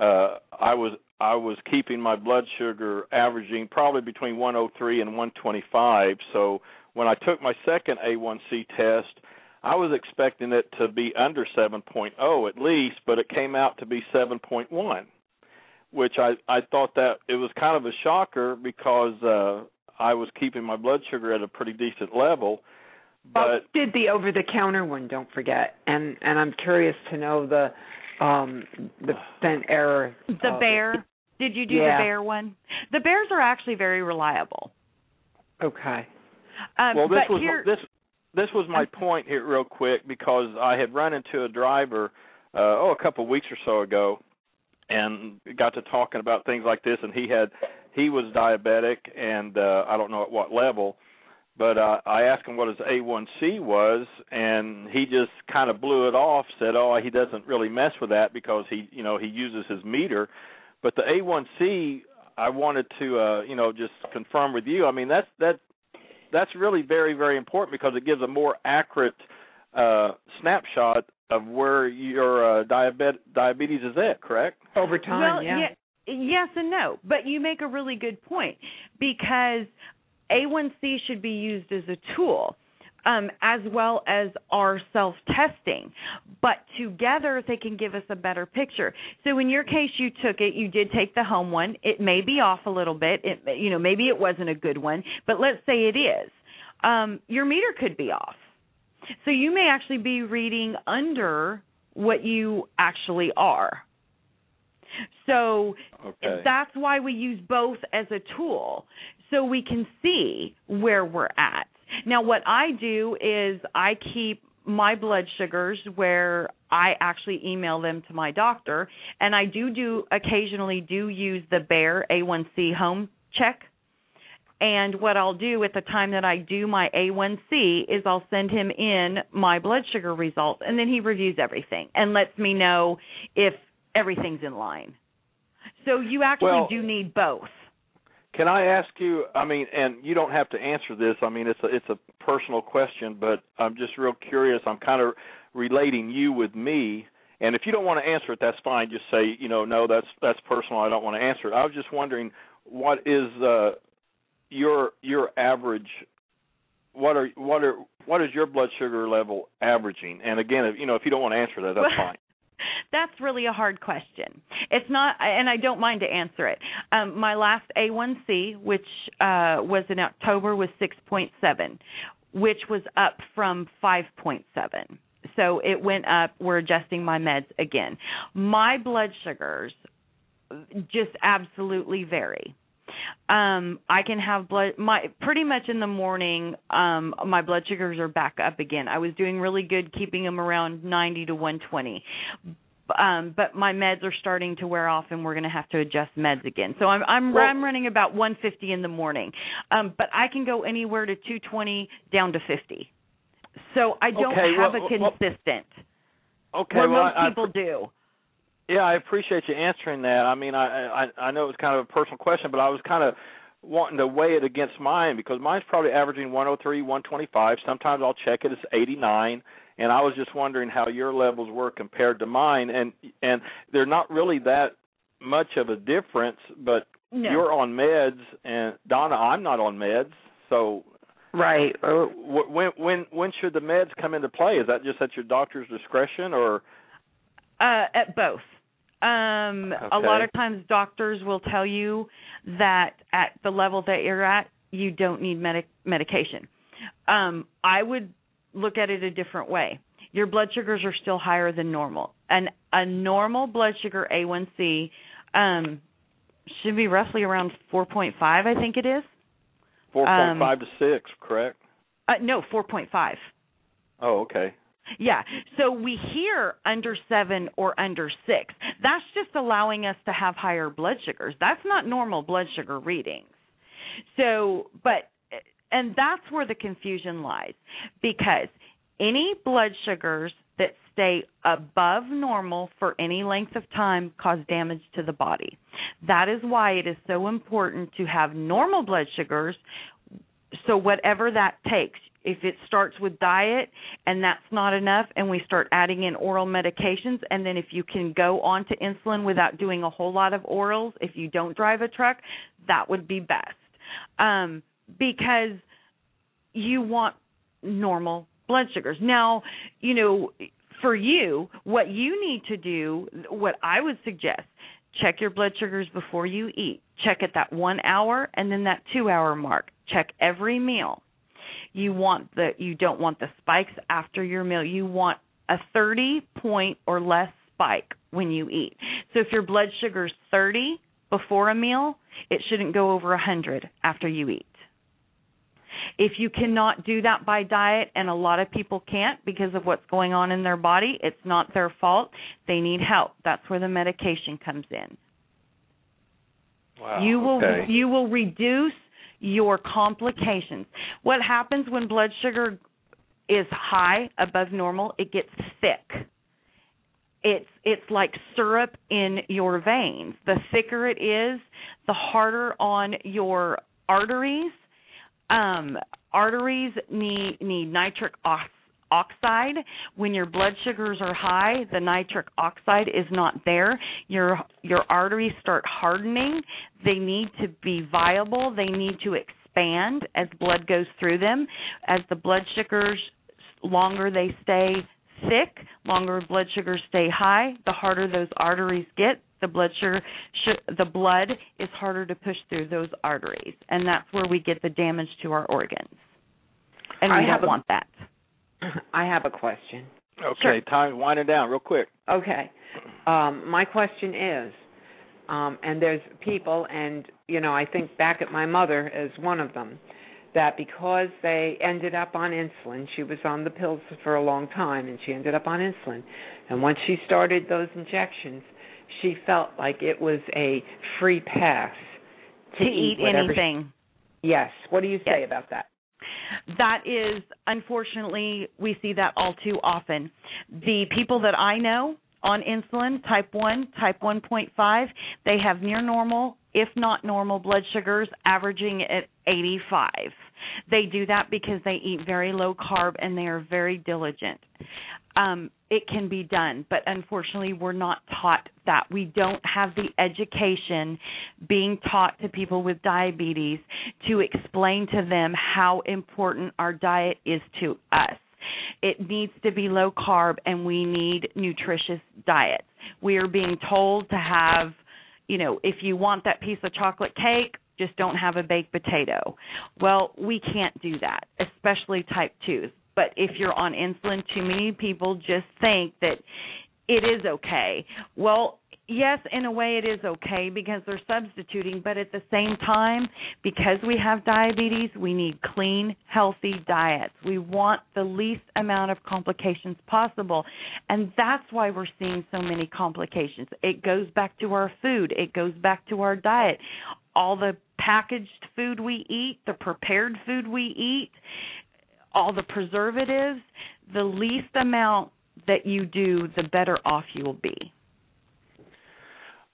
uh, I was I was keeping my blood sugar averaging probably between 103 and 125. So when I took my second A1C test, I was expecting it to be under 7.0 at least, but it came out to be 7.1, which I I thought that it was kind of a shocker because uh I was keeping my blood sugar at a pretty decent level. But oh, did the over the counter one, don't forget. And and I'm curious to know the um the percent error. The of- Bayer. Did you do Yeah. the Bayer one? The Bayers are actually very reliable. Okay. Um, well, this was here, this this was my point here, real quick, because I had run into a driver uh, oh a couple of weeks or so ago, and got to talking about things like this, and he had he was diabetic, and uh, I don't know at what level, but uh, I asked him what his A1C was, and he just kind of blew it off, said, "Oh, he doesn't really mess with that because he you know he uses his meter." But the A1C, I wanted to uh, you know just confirm with you. I mean that's that that's really very very important because it gives a more accurate uh, snapshot of where your uh, diabet- diabetes is at. Correct? Over time, well, yeah. ye- yes and no, but you make a really good point because A1C should be used as a tool. Um, as well as our self testing. But together they can give us a better picture. So in your case you took it, you did take the home one. It may be off a little bit. It you know, maybe it wasn't a good one, but let's say it is. Um, your meter could be off. So you may actually be reading under what you actually are. So Okay. that's why we use both as a tool so we can see where we're at. Now, what I do is I keep my blood sugars where I actually email them to my doctor, and I do do occasionally do use the Bayer A1C home check. And what I'll do at the time that I do my A1C is I'll send him in my blood sugar results, and then he reviews everything and lets me know if everything's in line. So you actually Well- do need both. Can I ask you? I mean, and you don't have to answer this. I mean, it's a it's a personal question, but I'm just real curious. I'm kind of relating you with me, and if you don't want to answer it, that's fine. Just say, you know, no, that's that's personal. I don't want to answer it. I was just wondering, what is uh, your your average? What are what are what is your blood sugar level averaging? And again, if you know, if you don't want to answer that, that's Well- fine. That's really a hard question. It's not, and I don't mind to answer it. Um, my last A1C, which uh, was in October, was 6.7, which was up from 5.7. so it went up. We're adjusting my meds again. My blood sugars just absolutely vary. Um, I can have blood my pretty much in the morning. Um, my blood sugars are back up again. I was doing really good keeping them around 90 to 120 um but my meds are starting to wear off and we're going to have to adjust meds again. So i'm i'm well, i'm running about 150 in the morning. Um but i can go anywhere to 220 down to 50 so i don't okay, have well, a consistent. well, okay where well, most I, people I, do yeah i appreciate you answering that i mean i i i know it's kind of a personal question but i was kind of wanting to weigh it against mine because mine's probably averaging 103 125 sometimes i'll check it it's 89 and I was just wondering how your levels were compared to mine, and and they're not really that much of a difference, but no. you're on meds, and Donna, I'm not on meds, so right. Uh, when when when should the meds come into play? Is that just at your doctor's discretion, or uh, at both? Um, okay. A lot of times, doctors will tell you that at the level that you're at, you don't need medic- medication. Um, I would look at it a different way. Your blood sugars are still higher than normal. And a normal blood sugar A1C um, should be roughly around 4.5, I think it is. 4.5 um, to 6, correct? Uh, no, 4.5. Oh, okay. Yeah. So we hear under 7 or under 6. That's just allowing us to have higher blood sugars. That's not normal blood sugar readings. So, but and that's where the confusion lies because any blood sugars that stay above normal for any length of time cause damage to the body. That is why it is so important to have normal blood sugars. So, whatever that takes, if it starts with diet and that's not enough, and we start adding in oral medications, and then if you can go on to insulin without doing a whole lot of orals, if you don't drive a truck, that would be best. Um, because you want normal blood sugars. Now, you know, for you, what you need to do, what I would suggest, check your blood sugars before you eat. Check at that 1 hour and then that 2 hour mark. Check every meal. You want the you don't want the spikes after your meal. You want a 30 point or less spike when you eat. So if your blood sugar's 30 before a meal, it shouldn't go over 100 after you eat. If you cannot do that by diet, and a lot of people can't because of what's going on in their body, it's not their fault. They need help. That's where the medication comes in. Wow. You will okay. you will reduce your complications. What happens when blood sugar is high above normal? It gets thick. It's it's like syrup in your veins. The thicker it is, the harder on your arteries um, arteries need need nitric oxide. When your blood sugars are high, the nitric oxide is not there. Your your arteries start hardening. They need to be viable. They need to expand as blood goes through them. As the blood sugars longer they stay thick, longer blood sugars stay high, the harder those arteries get, the blood sugar the blood is harder to push through those arteries and that's where we get the damage to our organs and we I don't a, want that i have a question okay sure. time winding down real quick okay um my question is um and there's people and you know i think back at my mother as one of them that because they ended up on insulin, she was on the pills for a long time and she ended up on insulin. And once she started those injections, she felt like it was a free pass to, to eat, eat anything. She, yes. What do you say yes. about that? That is, unfortunately, we see that all too often. The people that I know on insulin, type 1, type 1.5, they have near normal, if not normal, blood sugars averaging at 85. They do that because they eat very low carb and they are very diligent. Um, it can be done, but unfortunately, we're not taught that. We don't have the education being taught to people with diabetes to explain to them how important our diet is to us. It needs to be low carb, and we need nutritious diets. We are being told to have, you know, if you want that piece of chocolate cake, just don't have a baked potato. Well, we can't do that, especially type 2s. But if you're on insulin, too many people just think that it is okay. Well, yes, in a way it is okay because they're substituting, but at the same time, because we have diabetes, we need clean, healthy diets. We want the least amount of complications possible. And that's why we're seeing so many complications. It goes back to our food, it goes back to our diet. All the packaged food we eat, the prepared food we eat, all the preservatives, the least amount that you do, the better off you will be.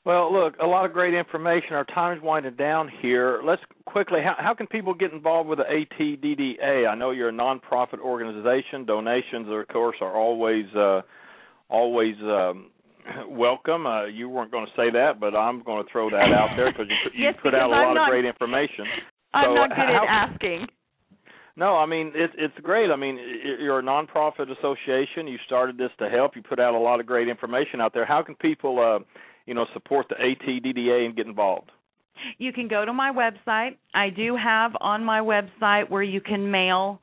Well, look, a lot of great information. Our time's winding down here. Let's quickly, how, how can people get involved with the ATDDA? I know you're a nonprofit organization. Donations, of course, are always uh, always um, welcome. Uh, you weren't going to say that, but I'm going to throw that out there because you, you yes, put out a lot not, of great information. I'm so not good how, at asking. No, I mean it's it's great. I mean you're a nonprofit association. You started this to help. You put out a lot of great information out there. How can people uh, you know, support the ATDDA and get involved? You can go to my website. I do have on my website where you can mail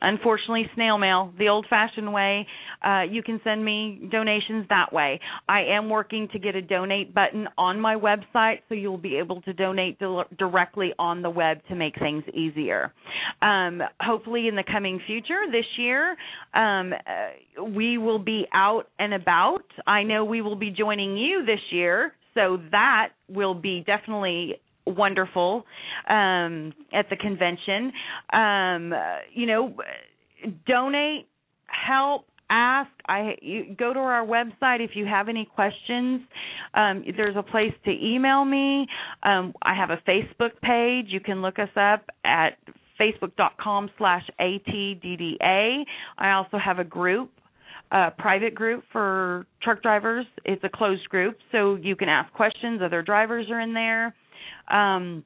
unfortunately snail mail the old fashioned way uh you can send me donations that way. I am working to get a donate button on my website so you'll be able to donate di- directly on the web to make things easier. Um hopefully in the coming future this year um uh, we will be out and about. I know we will be joining you this year so that will be definitely wonderful um, at the convention. Um, you know, donate, help, ask. I go to our website if you have any questions. Um, there's a place to email me. Um, I have a Facebook page. You can look us up at facebook.com slash ATDDA. I also have a group a private group for truck drivers. It's a closed group, so you can ask questions. Other drivers are in there um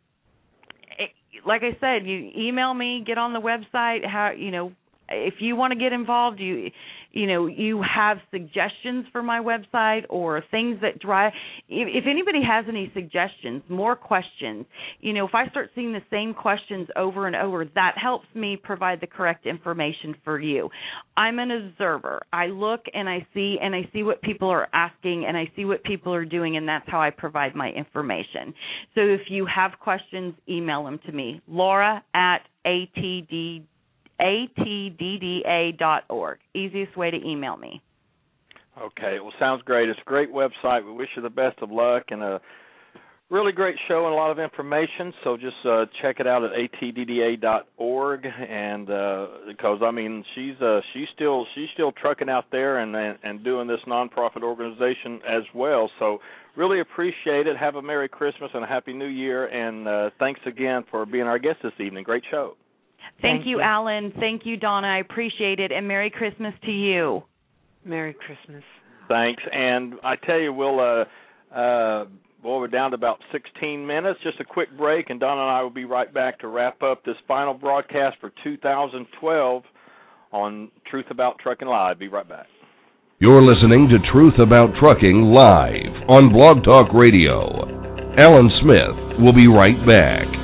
it, like I said, you email me, get on the website, how you know, if you want to get involved, you you know you have suggestions for my website or things that drive if, if anybody has any suggestions more questions you know if i start seeing the same questions over and over that helps me provide the correct information for you. I'm an observer. I look and i see and i see what people are asking and i see what people are doing and that's how i provide my information. So if you have questions email them to me laura at atd atdda.org. Easiest way to email me. Okay, well, sounds great. It's a great website. We wish you the best of luck and a really great show and a lot of information. So just uh, check it out at atdda.org. And uh, because I mean, she's uh, she's still she's still trucking out there and, and and doing this nonprofit organization as well. So really appreciate it. Have a Merry Christmas and a Happy New Year. And uh, thanks again for being our guest this evening. Great show. Thank, Thank you, you, Alan. Thank you, Donna. I appreciate it. And Merry Christmas to you. Merry Christmas. Thanks. And I tell you, we'll uh uh well, we're down to about 16 minutes. Just a quick break, and Donna and I will be right back to wrap up this final broadcast for 2012 on Truth About Trucking Live. Be right back. You're listening to Truth About Trucking Live on Blog Talk Radio. Alan Smith will be right back.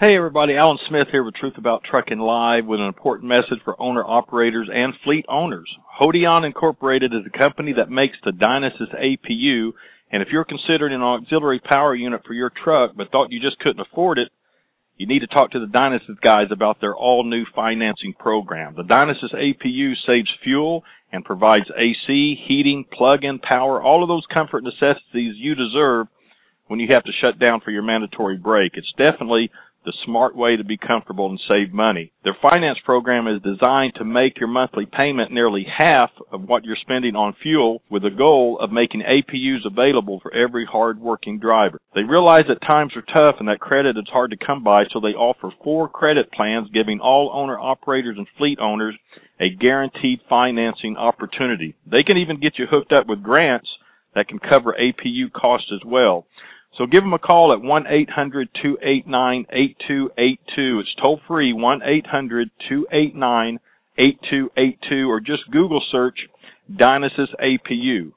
Hey everybody, Alan Smith here with Truth About Trucking Live with an important message for owner operators and fleet owners. Hodyon Incorporated is a company that makes the Dynasys APU, and if you're considering an auxiliary power unit for your truck but thought you just couldn't afford it, you need to talk to the Dynasys guys about their all new financing program. The Dynasys APU saves fuel and provides AC, heating, plug-in power, all of those comfort necessities you deserve when you have to shut down for your mandatory break. It's definitely the smart way to be comfortable and save money. Their finance program is designed to make your monthly payment nearly half of what you're spending on fuel with the goal of making APUs available for every hard-working driver. They realize that times are tough and that credit is hard to come by, so they offer four credit plans giving all owner operators and fleet owners a guaranteed financing opportunity. They can even get you hooked up with grants that can cover APU costs as well. So give them a call at 1-800-289-8282. It's toll free, 1-800-289-8282 or just Google search Dynasys APU.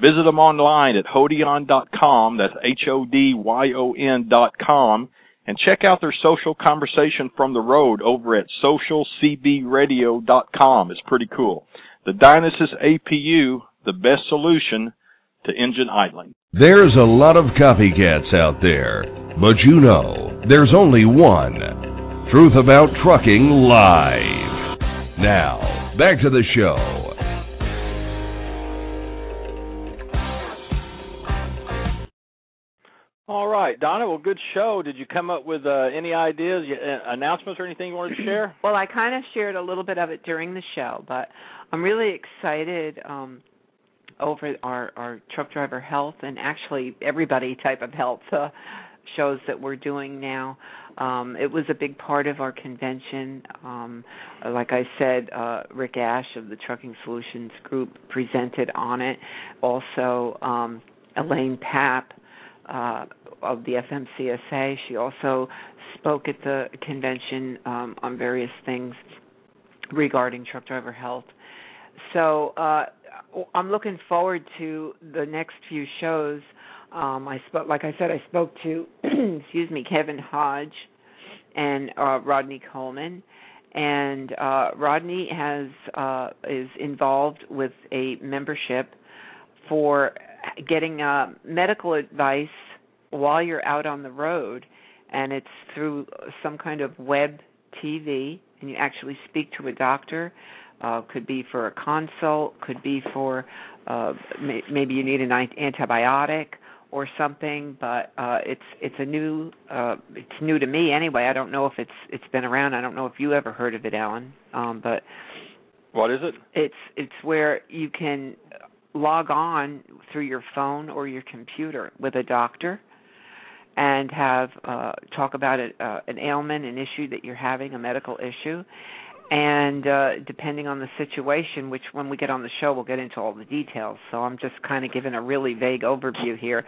Visit them online at hodyon.com, that's H-O-D-Y-O-N dot com, and check out their social conversation from the road over at socialcbradio.com. It's pretty cool. The Dynasys APU, the best solution to engine idling. There's a lot of copycats out there, but you know, there's only one. Truth About Trucking Live. Now, back to the show. All right, Donna. Well, good show. Did you come up with uh, any ideas, uh, announcements, or anything you wanted to share? well, I kind of shared a little bit of it during the show, but I'm really excited um, over our our truck driver health and actually everybody type of health uh, shows that we're doing now. Um, it was a big part of our convention. Um, like I said, uh, Rick Ash of the Trucking Solutions Group presented on it. Also, um, Elaine Papp uh, of the FMCSA. She also spoke at the convention um, on various things regarding truck driver health. So uh, I'm looking forward to the next few shows. Um, I spoke, like I said, I spoke to, excuse me, Kevin Hodge and uh, Rodney Coleman, and uh, Rodney has uh, is involved with a membership for getting uh, medical advice while you're out on the road, and it's through some kind of web TV, and you actually speak to a doctor uh, could be for a consult, could be for uh, may- maybe you need an antibiotic or something. But uh, it's it's a new uh, it's new to me anyway. I don't know if it's it's been around. I don't know if you ever heard of it, Alan. Um, but what is it? It's it's where you can log on through your phone or your computer with a doctor and have uh, talk about it, uh, an ailment, an issue that you're having, a medical issue, and uh, depending on the situation, which when we get on the show, we'll get into all the details. So I'm just kind of giving a really vague overview here.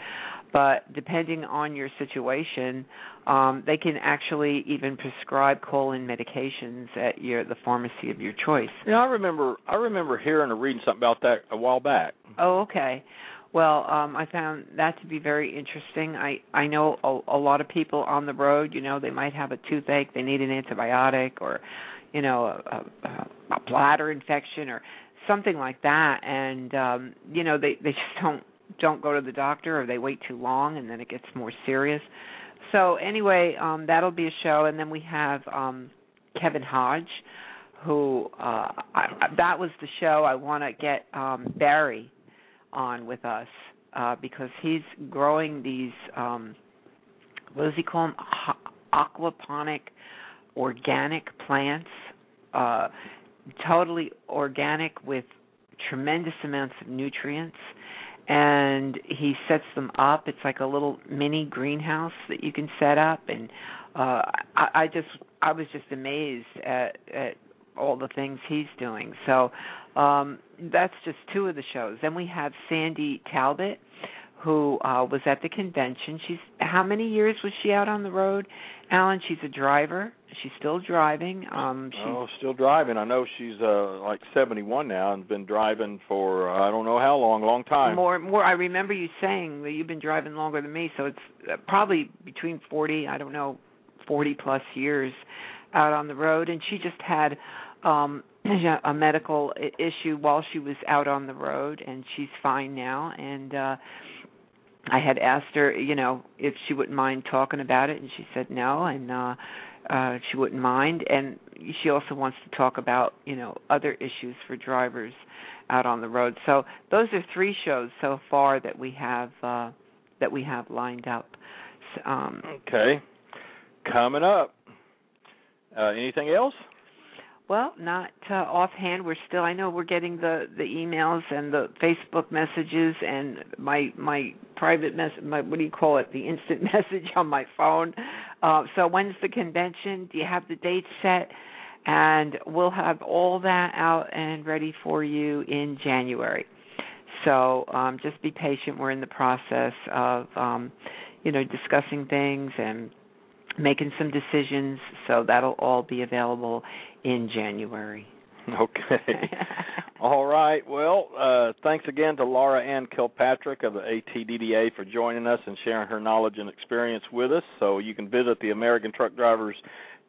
But depending on your situation, um, they can actually even prescribe colon medications at your the pharmacy of your choice. Yeah, I remember. I remember hearing or reading something about that a while back. Oh, okay. Well, um, I found that to be very interesting. I I know a, a lot of people on the road. You know, they might have a toothache, they need an antibiotic, or you know a, a, a bladder infection or something like that. And um you know they they just don't don't go to the doctor or they wait too long and then it gets more serious. So anyway um that'll be a show. And then we have um Kevin Hodge who uh I, that was the show I want to get um Barry on with us uh because he's growing these um what does he call them aquaponic organic plants, uh, totally organic with tremendous amounts of nutrients. And he sets them up. It's like a little mini greenhouse that you can set up. And uh, I, I just, I was just amazed at, at all the things he's doing. So um, that's just two of the shows. Then we have Sandy Talbot, who uh, was at the convention. She's how many years was she out on the road? Alan, she's a driver. She's still driving. Um she's Oh, still driving. I know she's uh like 71 now and been driving for uh, I don't know how long, long time. More more I remember you saying that you've been driving longer than me, so it's uh, probably between 40, I don't know, 40 plus years out on the road and she just had um a medical issue while she was out on the road and she's fine now and uh I had asked her, you know, if she wouldn't mind talking about it, and she said no, and uh, uh, she wouldn't mind. And she also wants to talk about, you know, other issues for drivers out on the road. So those are three shows so far that we have uh, that we have lined up. Um, okay. coming up. Uh, anything else? Well, not uh, offhand. We're still. I know we're getting the the emails and the Facebook messages and my my private mess. My what do you call it? The instant message on my phone. Uh, so when's the convention? Do you have the date set? And we'll have all that out and ready for you in January. So um, just be patient. We're in the process of um, you know discussing things and making some decisions. So that'll all be available in January. Okay. All right. Well, uh, thanks again to Laura Anne Kilpatrick of the ATDDA for joining us and sharing her knowledge and experience with us. So you can visit the American Truck Drivers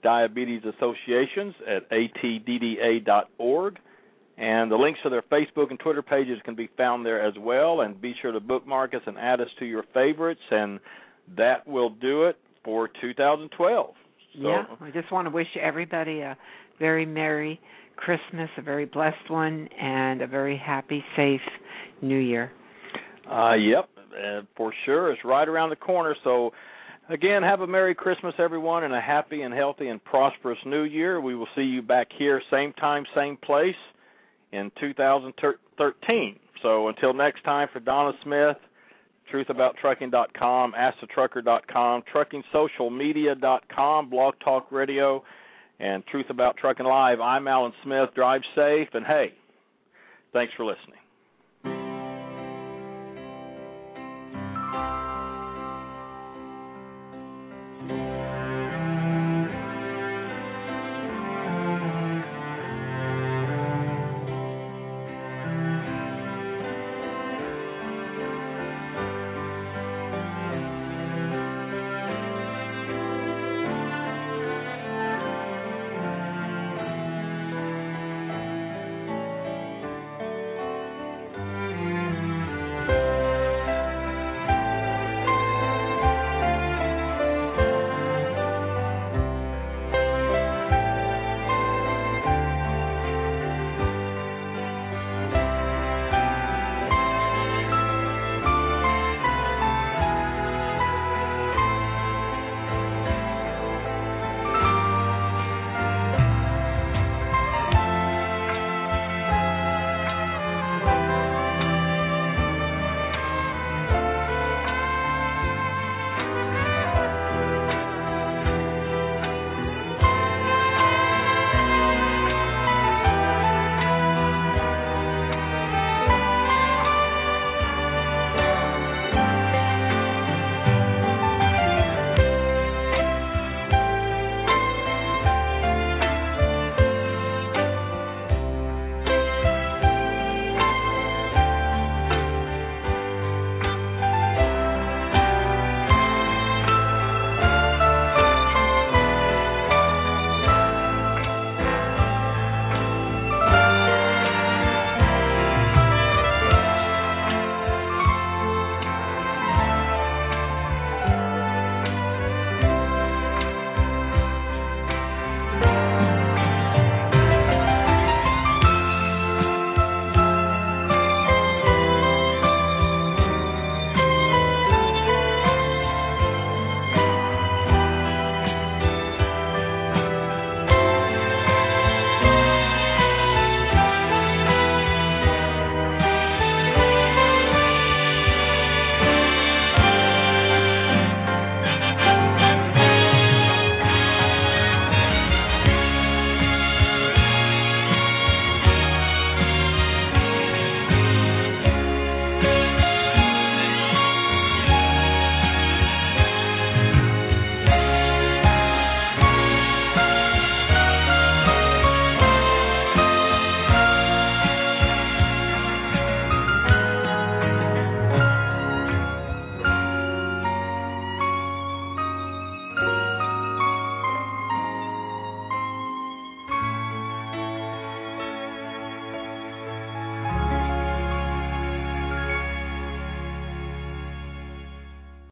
Diabetes Associations at atdda.org. And the links to their Facebook and Twitter pages can be found there as well. And be sure to bookmark us and add us to your favorites. And that will do it for 2012. So, yeah, I just want to wish everybody a very merry Christmas, a very blessed one, and a very happy, safe New Year. Uh, yep, uh, for sure. It's right around the corner. So, again, have a Merry Christmas, everyone, and a happy and healthy and prosperous New Year. We will see you back here, same time, same place, in 2013. So, until next time, for Donna Smith, truthabouttrucking.com, askthetrucker.com, truckingsocialmedia.com, Blog Talk Radio, and Truth About Trucking Live. I'm Alan Smith. Drive safe, and hey, thanks for listening.